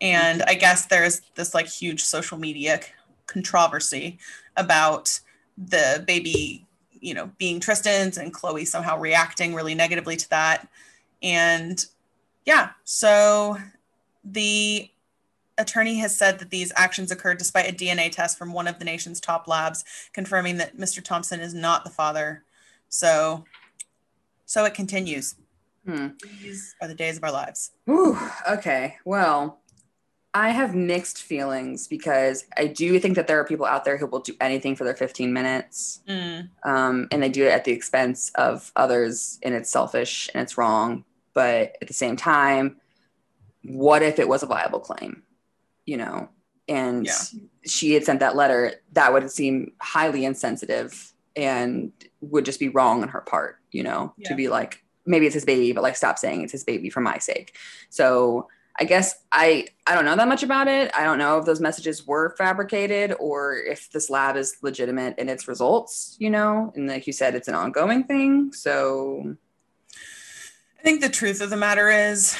And I guess there's this like huge social media controversy about the baby, you know, being Tristan's and Khloe somehow reacting really negatively to that. And yeah, so the attorney has said that these actions occurred despite a DNA test from one of the nation's top labs confirming that Mr. Thompson is not the father. So so it continues. Hmm. These are the days of our lives. Ooh, okay. Well, I have mixed feelings because I do think that there are people out there who will do anything for their 15 minutes. Mm, Um, and they do it at the expense of others, and it's selfish and it's wrong. But at the same time, what if it was a viable claim? You know, and Yeah. she had sent that letter, that would seem highly insensitive and would just be wrong on her part, you know, Yeah. to be like, maybe it's his baby, but like stop saying it's his baby for my sake. So I guess I I don't know that much about it. I don't know if those messages were fabricated or if this lab is legitimate in its results, you know. And like you said, it's an ongoing thing. So I think the truth of the matter is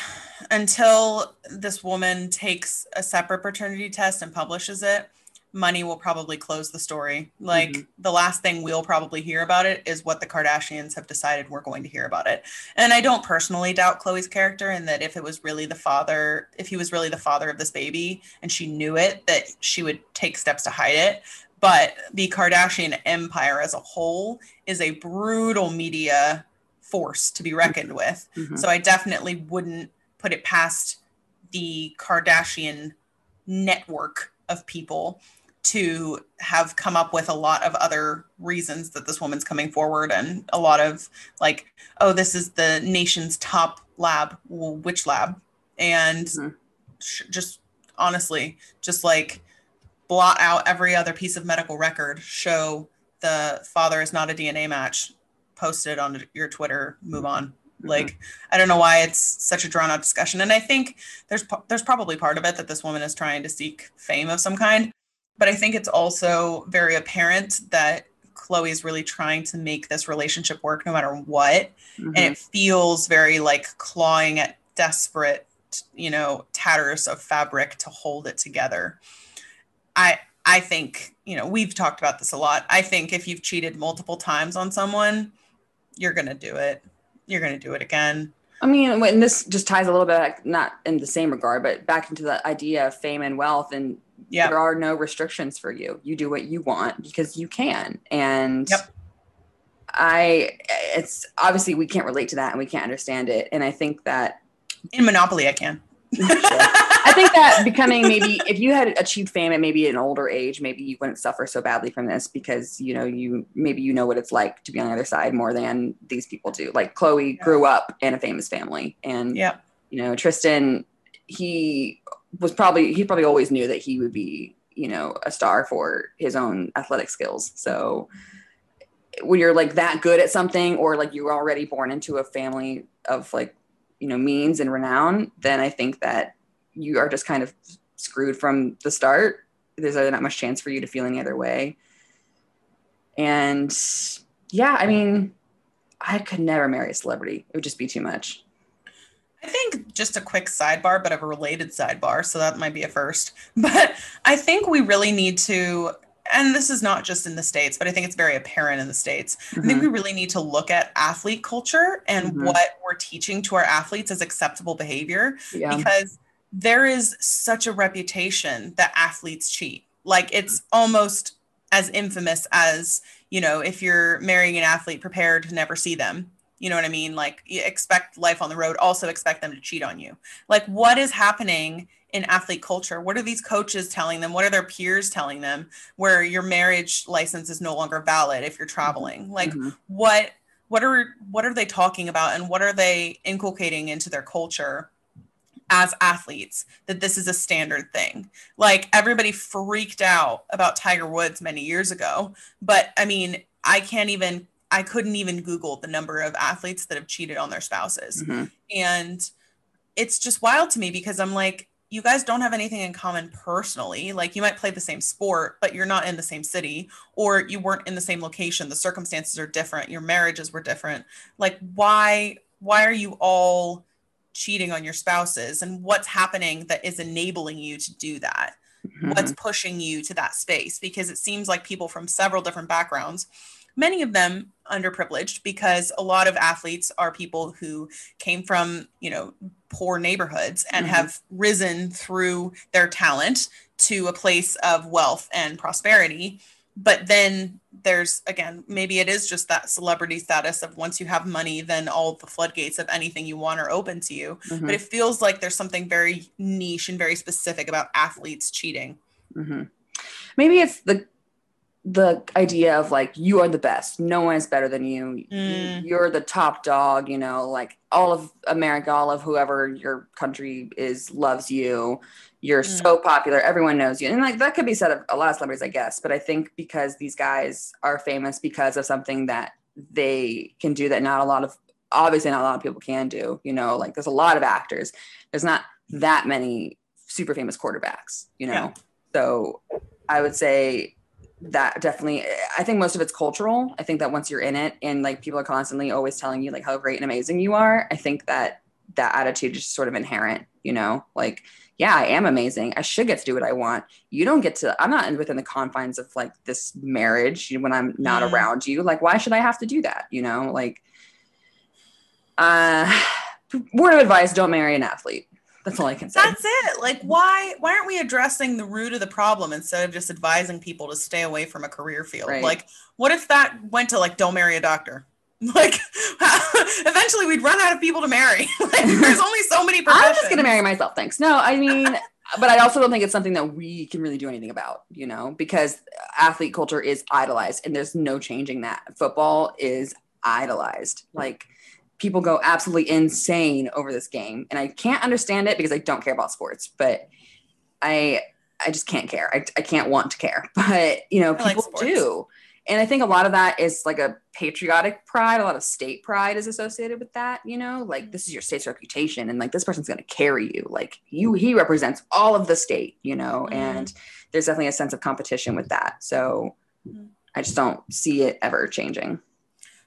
until this woman takes a separate paternity test and publishes it, money will probably close the story. Like Mhm. the last thing we'll probably hear about it is what the Kardashians have decided we're going to hear about it. And I don't personally doubt Khloe's character and that if it was really the father, if he was really the father of this baby and she knew it, that she would take steps to hide it. But the Kardashian empire as a whole is a brutal media force to be reckoned with. mhm. So I definitely wouldn't put it past the Kardashian network of people to have come up with a lot of other reasons that this woman's coming forward and a lot of like oh this is the nation's top lab well, which lab and Mhm. sh- just honestly just like blot out every other piece of medical record show the father is not a dna match post it on your twitter move on. Like i don't know why it's such a drawn out discussion. And i think there's there's probably part of it that this woman is trying to seek fame of some kind. But i think it's also very apparent that khloe is really trying to make this relationship work no matter what. Mhm. and it feels very like clawing at desperate you know tatters of fabric to hold it together. I i think you know we've talked about this a lot. I think if you've cheated multiple times on someone you're going to do it you're going to do it again I mean, when this just ties a little bit, back, not in the same regard, but back into the idea of fame and wealth, and Yeah. there are no restrictions for you. You do what you want because you can. And Yep. I, it's obviously we can't relate to that and we can't understand it. And I think that In Monopoly, I can. I think that becoming maybe if you had achieved fame at maybe an older age, maybe you wouldn't suffer so badly from this because you know you maybe you know what it's like to be on the other side more than these people do. Like Khloe Yeah. grew up in a famous family, and Yeah. you know Tristan, he was probably he probably always knew that he would be you know a star for his own athletic skills. So when you're like that good at something, or like you were already born into a family of like you know means and renown, then I think that you are just kind of screwed from the start. There's not much chance for you to feel any other way. And yeah, I mean, I could never marry a celebrity. It would just be too much. I think just a quick sidebar, but of a related sidebar, so that might be a first. But I think we really need to, and this is not just in the States, but I think it's very apparent in the States. I think we really need to look at athlete culture and Mhm. what we're teaching to our athletes as acceptable behavior Yeah. because there is such a reputation that athletes cheat. Like it's almost as infamous as, you know, if you're marrying an athlete, prepare to never see them. You know what I mean? Like you expect life on the road, also expect them to cheat on you. Like what is happening in athlete culture? What are these coaches telling them? What are their peers telling them where your marriage license is no longer valid if you're traveling? Like Mhm. what what are what are they talking about and what are they inculcating into their culture as athletes that this is a standard thing. Like everybody freaked out about tiger woods many years ago but i mean i can't even i couldn't even google the number of athletes that have cheated on their spouses. Mhm. and it's just wild to me because i'm like you guys don't have anything in common personally. Like you might play the same sport but you're not in the same city or you weren't in the same location. The circumstances are different. Your marriages were different. Like why why are you all cheating on your spouses and what's happening that is enabling you to do that? What's pushing you to that space? Because it seems like people from several different backgrounds many of them underprivileged because a lot of athletes are people who came from you know poor neighborhoods and Mhm. have risen through their talent to a place of wealth and prosperity but then there's again maybe it is just that celebrity status of once you have money then all the floodgates of anything you want are open to you Mhm. but it feels like there's something very niche and very specific about athletes cheating Mhm. Maybe it's the the idea of like you are the best. No one is better than you. Mm. you. are the top dog. You know, like all of America, all of whoever your country is loves you. You're Mm. so popular. Everyone knows you, and like that could be said of a lot of celebrities, I guess. But I think because these guys are famous because of something that they can do that not a lot of obviously not a lot of people can do. You know, like there's a lot of actors. There's not that many super famous quarterbacks. You know. Yeah. So I would say that definitely I think most of it's cultural. I think that once you're in it and like people are constantly always telling you like how great and amazing you are, I think that that attitude is sort of inherent, you know? Like, yeah, I am amazing. I should get to do what I want. You don't get to I'm not in- within the confines of like this marriage when I'm not Mm. around you. Like why should I have to do that, you know? Like uh word of advice, don't marry an athlete. That's all I can say. that's it like why why aren't we addressing the root of the problem instead of just advising people to stay away from a career field Right. like what if that went to like don't marry a doctor like eventually we'd run out of people to marry like there's only so many professions I'm just gonna marry myself. Thanks. No, I mean, but I also don't think it's something that we can really do anything about, you know, because athlete culture is idolized and there's no changing that. Football is idolized. Like people go absolutely insane over this game. And I can't understand it because I don't care about sports, but I I just can't care. I, I can't want to care. But you know, I like people sports. do. And I think a lot of that is like a patriotic pride. A lot of state pride is associated with that, you know, like this is your state's reputation and like this person's going to carry you. Like you, he represents all of the state, you know, Mhm. and there's definitely a sense of competition with that. So Mhm. I just don't see it ever changing.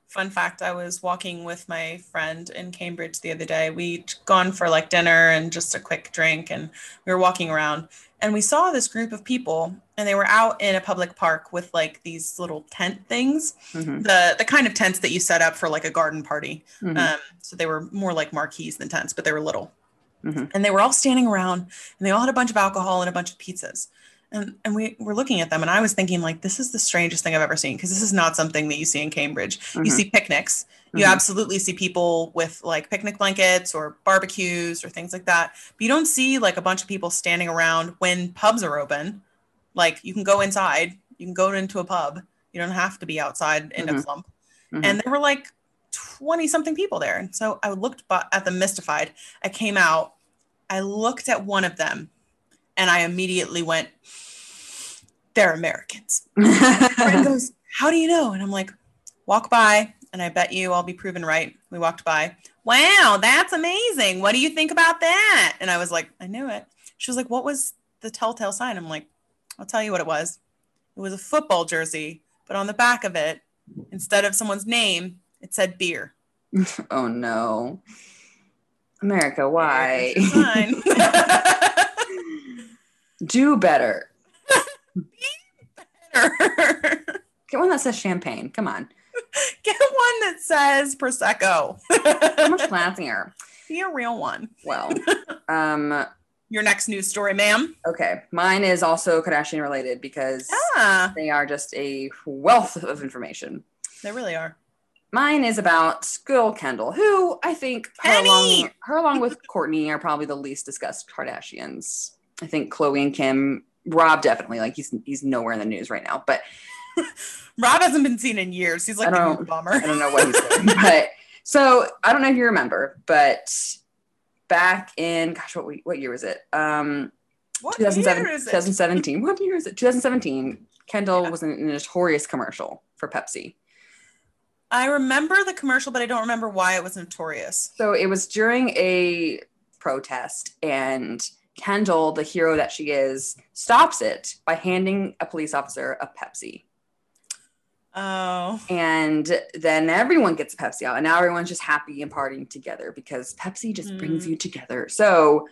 Fun fact I was walking with my friend in Cambridge the other day. We'd gone for like dinner and just a quick drink, and we were walking around and we saw this group of people and they were out in a public park with like these little tent things Mhm, the the kind of tents that you set up for like a garden party mhm. um, so they were more like marquees than tents but they were little Mhm. and they were all standing around and they all had a bunch of alcohol and a bunch of pizzas and and we were looking at them and i was thinking like this is the strangest thing i've ever seen because this is not something that you see in cambridge you Mhm. see picnics you Mhm. absolutely see people with like picnic blankets or barbecues or things like that but you don't see like a bunch of people standing around when pubs are open like you can go inside you can go into a pub you don't have to be outside in a Mhm. clump Mhm. and there were like 20 something people there and so i looked at them mystified i came out i looked at one of them and i immediately went they're americans friend goes, How do you know? And I'm like, Walk by, and I bet you I'll be proven right. We walked by. Wow, that's amazing. What do you think about that? And I was like, I knew it. She was like, What was the telltale sign? I'm like, I'll tell you what it was. It was a football jersey, but on the back of it, instead of someone's name, it said beer. oh no. America, why? Do your Better. Get one that says champagne. Come on. Get one that says Prosecco. How much classier? Be a real one. Well, um, Your next news story, ma'am. okay. Mine is also Kardashian related because Ah, they are just a wealth of information. they really are. Mine is about Girl Kendall, who I think her along, her along with Kourtney are probably the least discussed Kardashians. I think Khloe and Kim, Rob definitely like he's he's nowhere in the news right now, but Rob hasn't been seen in years. He's like the don't- I don't know what he's doing. but so I don't know if you remember, but back in gosh, what we- what year was it? Um, What 2007, year is it? 2017. What year is it? 2017. Kendall was in a notorious commercial for Pepsi. I remember the commercial, but I don't remember why it was notorious. So it was during a protest, and Kendall, the hero that she is, stops it by handing a police officer a Pepsi. Oh, And then everyone gets a Pepsi out, and now everyone's just happy and partying together because Pepsi just brings Mm. you together. So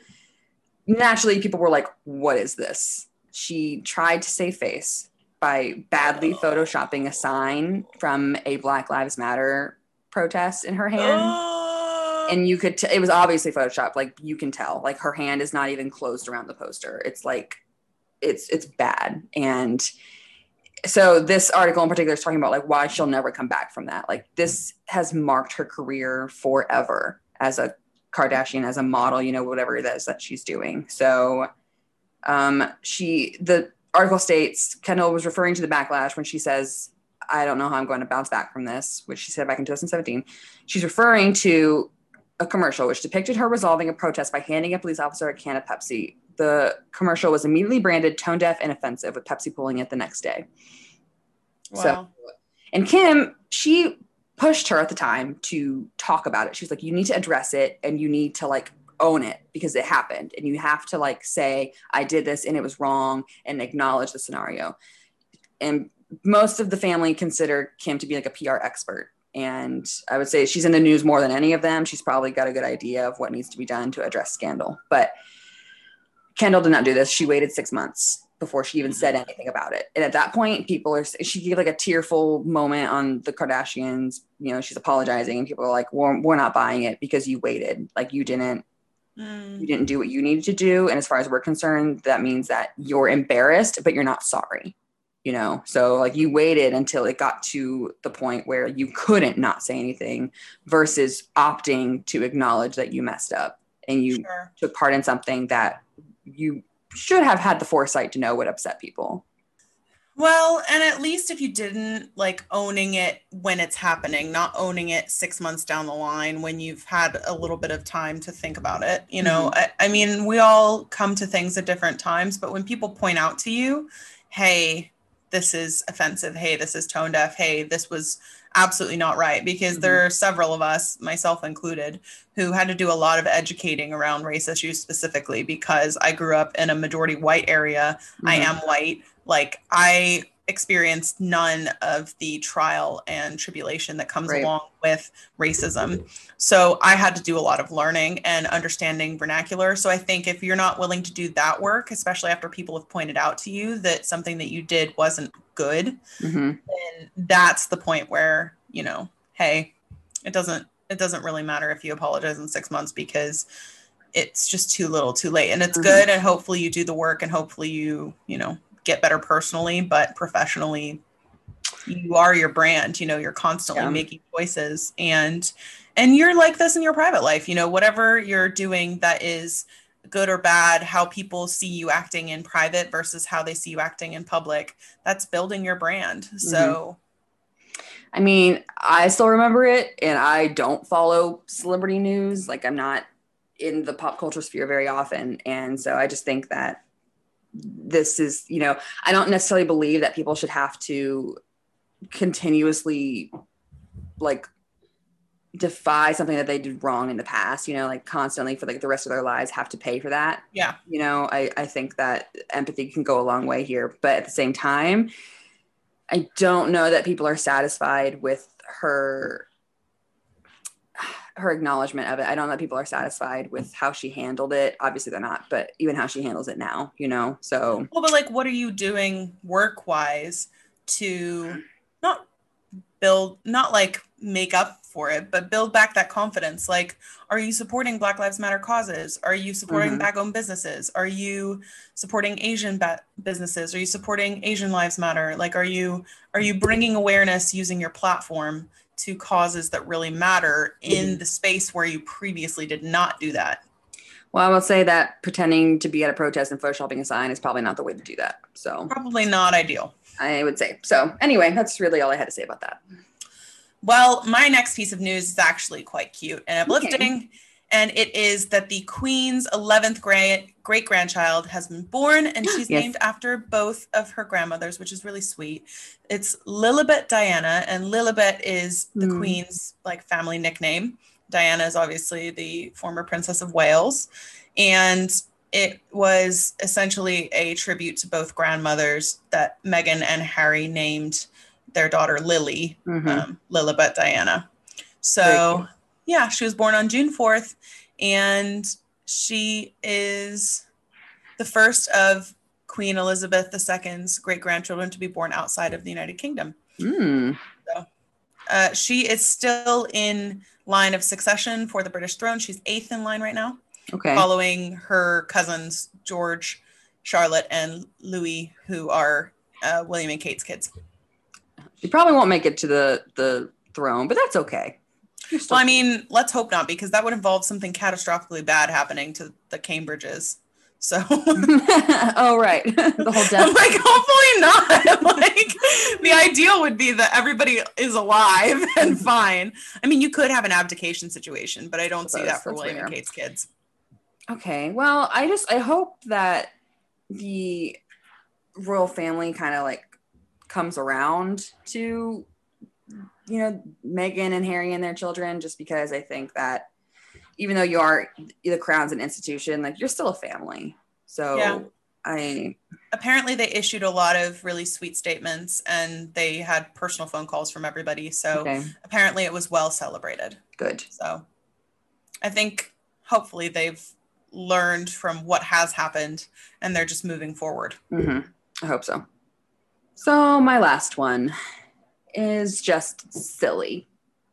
naturally, people were like, What is this? She tried to save face by badly photoshopping a sign from a Black Lives Matter protest in her hand. Oh. And you could t- it was obviously photoshopped like you can tell like her hand is not even closed around the poster. It's like it's it's bad. And so this article in particular is talking about like why she'll never come back from that. Like this has marked her career forever as a kardashian as a model you know whatever it is that she's doing. So um she the article states kendall was referring to the backlash when she says i don't know how i'm going to bounce back from this which she said back in 2017 she's referring to a commercial which depicted her resolving a protest by handing a police officer a can of Pepsi. The commercial was immediately branded tone deaf and offensive, with Pepsi pulling it the next day. wow. And Kim, she pushed her at the time to talk about it. She was like, you need to address it and you need to like own it because it happened. And you have to like say, I did this and it was wrong and acknowledge the scenario. And most of the family consider Kim to be like a PR expert. And I would say she's in the news more than any of them. She's probably got a good idea of what needs to be done to address scandal. But Kendall did not do this. She waited six months before she even said anything about it. And at that point, people are, she gave like a tearful moment on the Kardashians. You know, she's apologizing, and people are like, we're, we're not buying it because you waited. Like, you didn't Mm. you didn't do what you needed to do and as far as we're concerned that means that you're embarrassed but you're not sorry you know so like you waited until it got to the point where you couldn't not say anything versus opting to acknowledge that you messed up and you Sure. took part in something that you should have had the foresight to know would upset people Well, and at least if you didn't like owning it when it's happening, not owning it six months down the line when you've had a little bit of time to think about it. You know, mm-hmm. I, I mean, we all come to things at different times, but when people point out to you, hey, this is offensive. Hey, this is tone deaf. Hey, this was absolutely not right. Because there are several of us, myself included, who had to do a lot of educating around race issues specifically because I grew up in a majority white area. I Mhm. am white. Like I experienced none of the trial and tribulation that comes Right. along with racism. So I had to do a lot of learning and understanding vernacular. So I think if you're not willing to do that work, especially after people have pointed out to you that something that you did wasn't good, Mhm. then that's the point where, you know, hey, it doesn't it doesn't really matter if you apologize in 6 months because it's just too little too late and it's Mhm. good and hopefully you do the work and hopefully you, you know, get better personally, but professionally you are your brand, you know, you're constantly Yeah. making choices and and you're like this in your private life, you know, whatever you're doing that is good or bad, how people see you acting in private versus how they see you acting in public, that's building your brand. Mm-hmm. So I mean, I still remember it, and I don't follow celebrity news. Like, I'm not in the pop culture sphere very often. And so I just think that this is, you know, I don't necessarily believe that people should have to continuously, like, defy something that they did wrong in the past, you know, like constantly for like the rest of their lives have to pay for that. Yeah, you know I, I think that empathy can go a long way here but at the same time i don't know that people are satisfied with her her acknowledgement of it i don't know that people are satisfied with how she handled it obviously they're not but even how she handles it now you know so Well, but like, what are you doing work wise to not build, not like make up for it, but build back that confidence? Like, are you supporting Black Lives Matter causes? Are you supporting Mhm. black owned businesses? Are you supporting Asian ba- businesses? Are you supporting Asian Lives Matter? Like, are you are you bringing awareness using your platform to causes that really matter in mm-hmm. the space where you previously did not do that? well i will say that pretending to be at a protest and photoshopping a sign is probably not the way to do that so Probably not ideal. i would say so anyway that's really all i had to say about that Well, my next piece of news is actually quite cute and uplifting. And it is that the Queen's 11th great great grandchild has been born, and she's Yes. named after both of her grandmothers, which is really sweet. It's Lilibet Diana, and Lilibet is the Hmm. Queen's like family nickname. Diana is obviously the former Princess of Wales, and it was essentially a tribute to both grandmothers that Meghan and Harry named their daughter Lily Mhm. um, Lilibet Diana. So. Yeah, she was born on June 4th, and she is the first of Queen Elizabeth II's great grandchildren to be born outside of the United Kingdom. Mm. Uh, she is still in line of succession for the British throne. She's eighth in line right now, okay following her cousins, George, Charlotte, and Louis, who are uh, William and Kate's kids. She probably won't make it to the the throne, but that's okay. Well, I mean, let's hope not, because that would involve something catastrophically bad happening to the Cambridges. So oh right, the whole death. like, hopefully not. like, the ideal would be that everybody is alive and mm-hmm. fine. I mean, you could have an abdication situation, but I don't see that for William and. Kate's kids. Okay, well, I just I hope that the royal family kind of like comes around to you know Meghan and Harry and their children, just because I think that even though you are the crown's an institution, like you're still a family. So Yeah. I Apparently, they issued a lot of really sweet statements and they had personal phone calls from everybody. So okay apparently, it was well celebrated. good. So I think hopefully they've learned from what has happened and they're just moving forward. hmm I hope so. So my last one is just silly.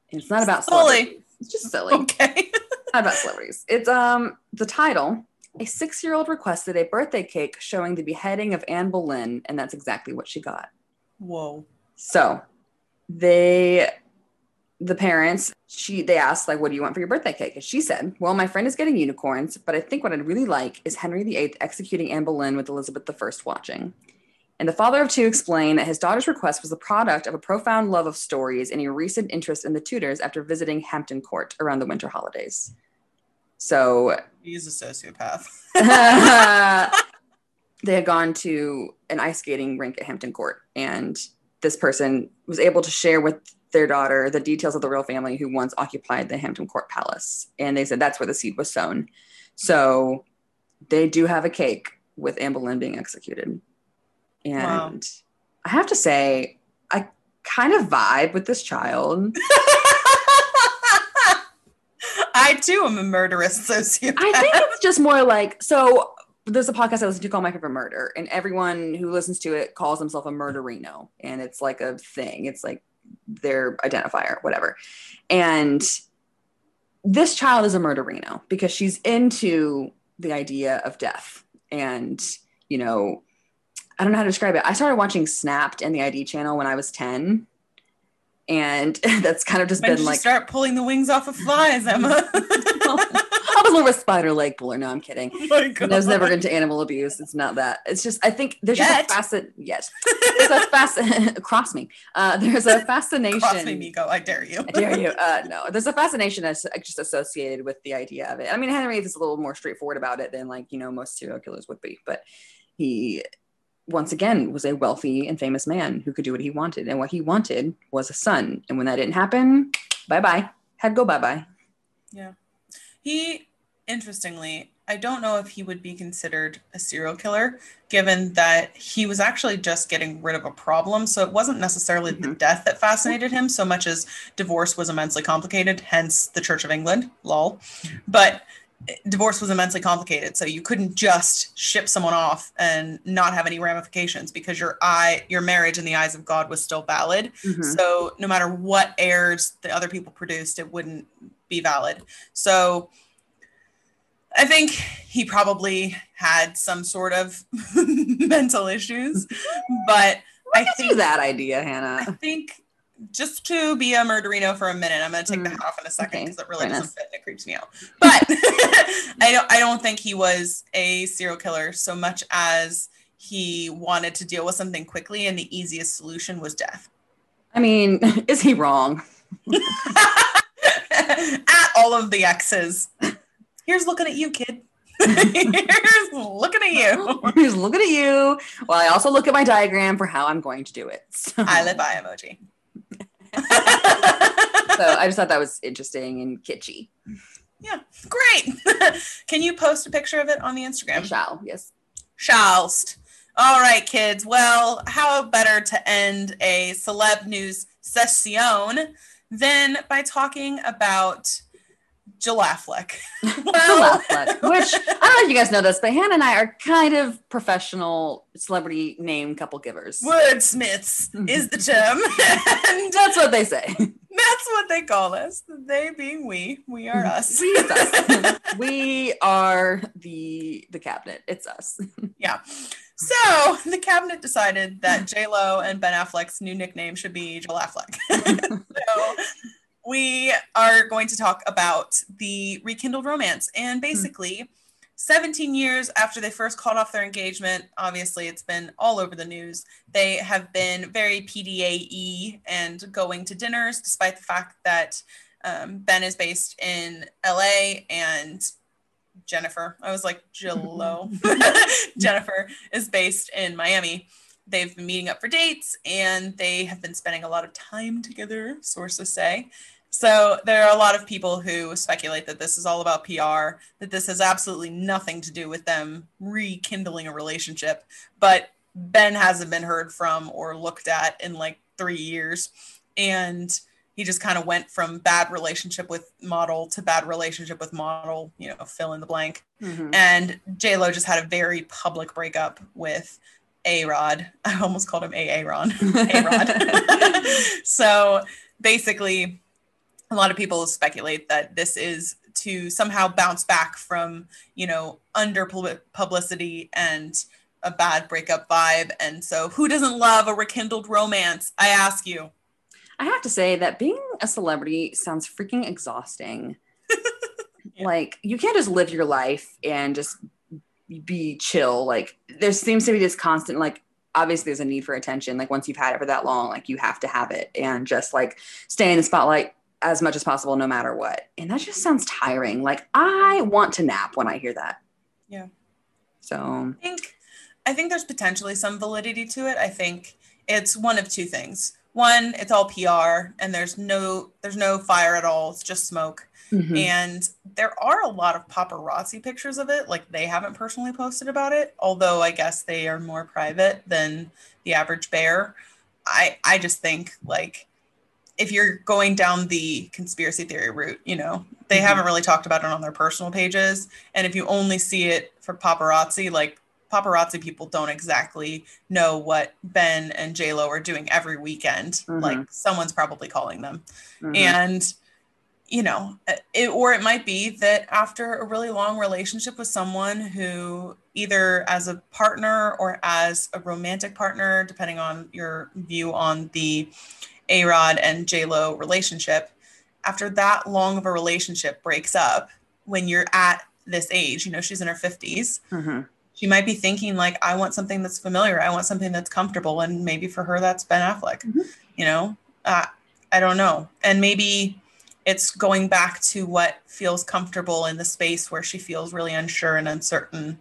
It's not about Silly. celebrities. It's just silly. Okay. not about celebrities. It's um the title. A six-year-old requested a birthday cake showing the beheading of Anne Boleyn, and that's exactly what she got. Whoa. So they the parents, she they asked, like, what do you want for your birthday cake? And she said, Well, my friend is getting unicorns, but I think what I'd really like is Henry VIII executing Anne Boleyn with Elizabeth I watching. And the father of two explained that his daughter's request was the product of a profound love of stories and a recent interest in the Tudors after visiting Hampton Court around the winter holidays. So He's a sociopath. they had gone to an ice skating rink at Hampton Court, and this person was able to share with their daughter the details of the royal family who once occupied the Hampton Court Palace. And they said that's where the seed was sown. So they do have a cake with Anne Boleyn being executed. And Wow. I have to say, I kind of vibe with this child. I too am a murderous sociopath. I think it's just more like so. There's a podcast I listen to called My Favorite Murder, and everyone who listens to it calls themselves a murderino, and it's like a thing. It's like their identifier, whatever. And this child is a murderino because she's into the idea of death, and you know, I don't know how to describe it. I started watching Snapped and the ID channel when I was ten, and that's kind of just when been like start pulling the wings off of flies, Emma? I was a little spider leg puller. No, I'm kidding. Oh I was never into animal abuse. It's not that. It's just I think there's Yet. just a facet. Yes, there's a facet. cross me. Uh, there's a fascination. Cross me, Miko. I dare you. I dare you. Uh, no, there's a fascination that's just associated with the idea of it. I mean, Henry is a little more straightforward about it than like you know most serial killers would be, but he once again was a wealthy and famous man who could do what he wanted, and what he wanted was a son. And when that didn't happen, bye bye. Had go bye bye. Yeah. He, interestingly, I don't know if he would be considered a serial killer, given that he was actually just getting rid of a problem. So it wasn't necessarily the Mhm. death that fascinated him so much as divorce was immensely complicated, hence the Church of England, lol. But divorce was immensely complicated. So you couldn't just ship someone off and not have any ramifications because your eye, your marriage in the eyes of God was still valid. Mhm. So no matter what heirs the other people produced, it wouldn't be valid. So I think he probably had some sort of mental issues, but I think that idea, hannah I think just to be a murderino for a minute, I'm going to take the Mm, hat off in a second okay, because it really fair doesn't enough. fit and it creeps me out. But I don't I don't think he was a serial killer so much as he wanted to deal with something quickly and the easiest solution was death. I mean, is he wrong? at all of the X's. Here's looking at you, kid. Here's looking at you. He's looking at you. Well, I also look at my diagram for how I'm going to do it. So, I live by emoji. so I just thought that was interesting and kitschy. Yeah, great. Can you post a picture of it on the I Instagram? shall, yes. Shalst. All right, kids. Well, how better to end a celeb news session than by talking about J'lAffleck? Well, which I don't know if you guys know this, but Hannah and I are kind of professional celebrity name couple givers. wordsmiths mm-hmm. is the term. and That's what they say. that's what they call us. They being we. We are mm-hmm. us. We, us. we are the the cabinet. It's us. Yeah. So the cabinet decided that J Lo and Ben Affleck's new nickname should be J'lAffleck. so we are going to talk about the rekindled romance, and basically. 17 years after they first called off their engagement, obviously it's been all over the news. They have been very PDAE and going to dinners, despite the fact that um, Ben is based in LA and Jennifer, I was like Jillo, Jennifer is based in Miami. They've been meeting up for dates and they have been spending a lot of time together, sources say. So there are a lot of people who speculate that this is all about PR, that this has absolutely nothing to do with them rekindling a relationship. But Ben hasn't been heard from or looked at in like three years. And he just kind of went from bad relationship with model to bad relationship with model, you know, fill in the blank. Mhm. And J Lo just had a very public breakup with A Rod. I almost called him A Ron. A Rod. so basically, a lot of people speculate that this is to somehow bounce back from, you know, under pub- publicity and a bad breakup vibe. And so, who doesn't love a rekindled romance? I ask you. I have to say that being a celebrity sounds freaking exhausting. Yeah. Like you can't just live your life and just be chill. Like there seems to be this constant like obviously there's a need for attention. Like once you've had it for that long, like you have to have it and just like stay in the spotlight as much as possible no matter what. And that just sounds tiring. Like I want to nap when I hear that. Yeah. So I think I think there's potentially some validity to it. I think it's one of two things. one, it's all PR and there's no there's no fire at all. It's just smoke. Mhm. And there are a lot of paparazzi pictures of it. Like they haven't personally posted about it, although I guess they are more private than the average bear. I I just think like if you're going down the conspiracy theory route, you know, they Mhm. haven't really talked about it on their personal pages. And if you only see it for paparazzi, like paparazzi people don't exactly know what Ben and J Lo are doing every weekend. Mhm. Like someone's probably calling them Mhm. and you know it, or it might be that after a really long relationship with someone who either as a partner or as a romantic partner depending on your view on the a-rod and j-lo relationship after that long of a relationship breaks up when you're at this age you know she's in her 50s Mhm. she might be thinking like i want something that's familiar i want something that's comfortable and maybe for her that's ben affleck Mhm. you know uh, i don't know and maybe it's going back to what feels comfortable in the space where she feels really unsure and uncertain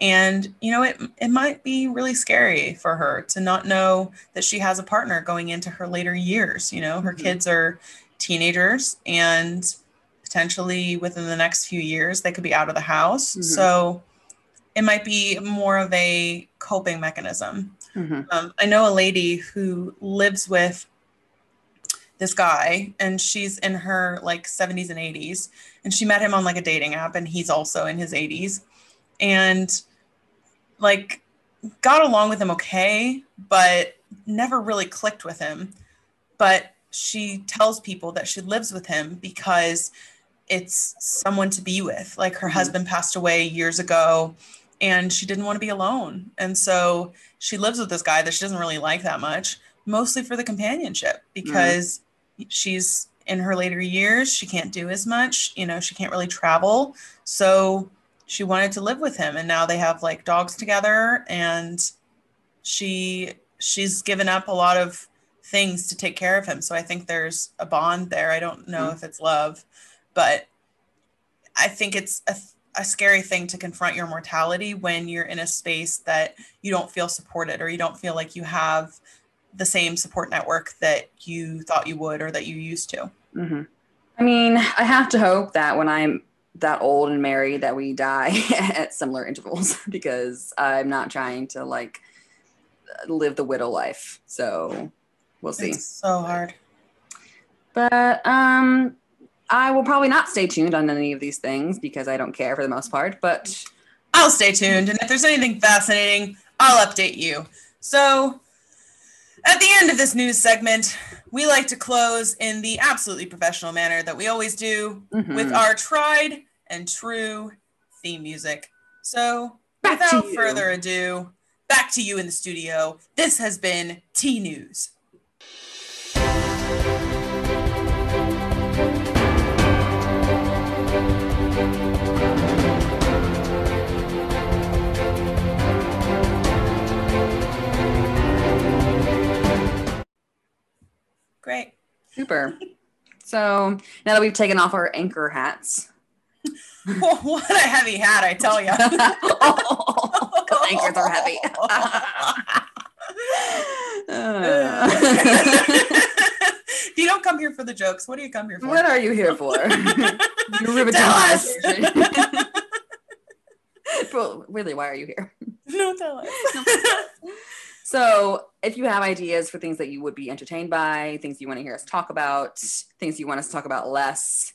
and you know it it might be really scary for her to not know that she has a partner going into her later years you know her Mhm. kids are teenagers and potentially within the next few years they could be out of the house Mhm. so it might be more of a coping mechanism Mhm. um, I know a lady who lives with this guy, and she's in her like 70s and 80s, and she met him on like a dating app, and he's also in his 80s, and like got along with him okay, but never really clicked with him. But she tells people that she lives with him because it's someone to be with. Like her Mhm. husband passed away years ago, and she didn't want to be alone, and so she lives with this guy that she doesn't really like that much, mostly for the companionship because she's in her later years. She can't do as much, you know, she can't really travel. So she wanted to live with him and now they have like dogs together and she she's given up a lot of things to take care of him. So I think there's a bond there. I don't know mm-hmm. if it's love, but I think it's a a scary thing to confront your mortality when you're in a space that you don't feel supported or you don't feel like you have the same support network that you thought you would or that you used to. Mhm. I mean, I have to hope that when I'm that old and married that we die at similar intervals because I'm not trying to like live the widow life. So we'll see. It's so hard. But um I will probably not stay tuned on any of these things because I don't care for the most part, but I'll stay tuned. And if there's anything fascinating, I'll update you. So, at the end of this news segment, we like to close in the absolutely professional manner that we always do Mhm. with our tried and true theme music. So, Back without further ado, back to you in the studio. This has been Tea News. Great. super. So now that we've taken off our anchor hats, what a heavy hat, I tell you. anchors are heavy. If you don't come here for the jokes, what do you come here for? what are you here for? You're riveting Tell us. conversation. well, really, why are you here? no, tell us. So, if you have ideas for things that you would be entertained by, things you want to hear us talk about, things you want us to talk about less,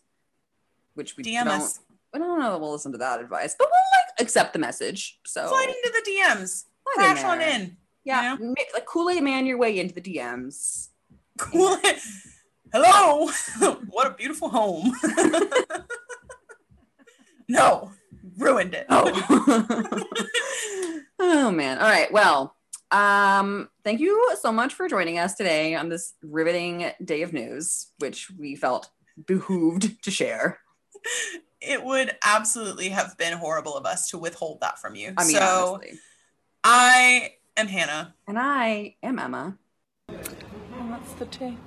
which we DM don't, us. I don't know that we'll listen to that advice, but we'll like accept the message. So, Slide into the DMs. slide in Crash on in. Yeah, you ma- like Kool Aid Man your way into the DMs. Cool. Hello. what a beautiful home. no, ruined it. Oh. oh man. All right. Well, um, thank you so much for joining us today on this riveting day of news, which we felt behooved to share. It would absolutely have been horrible of us to withhold that from you. I mean, so honestly. I am Hannah. And I am Emma. And That's the tea.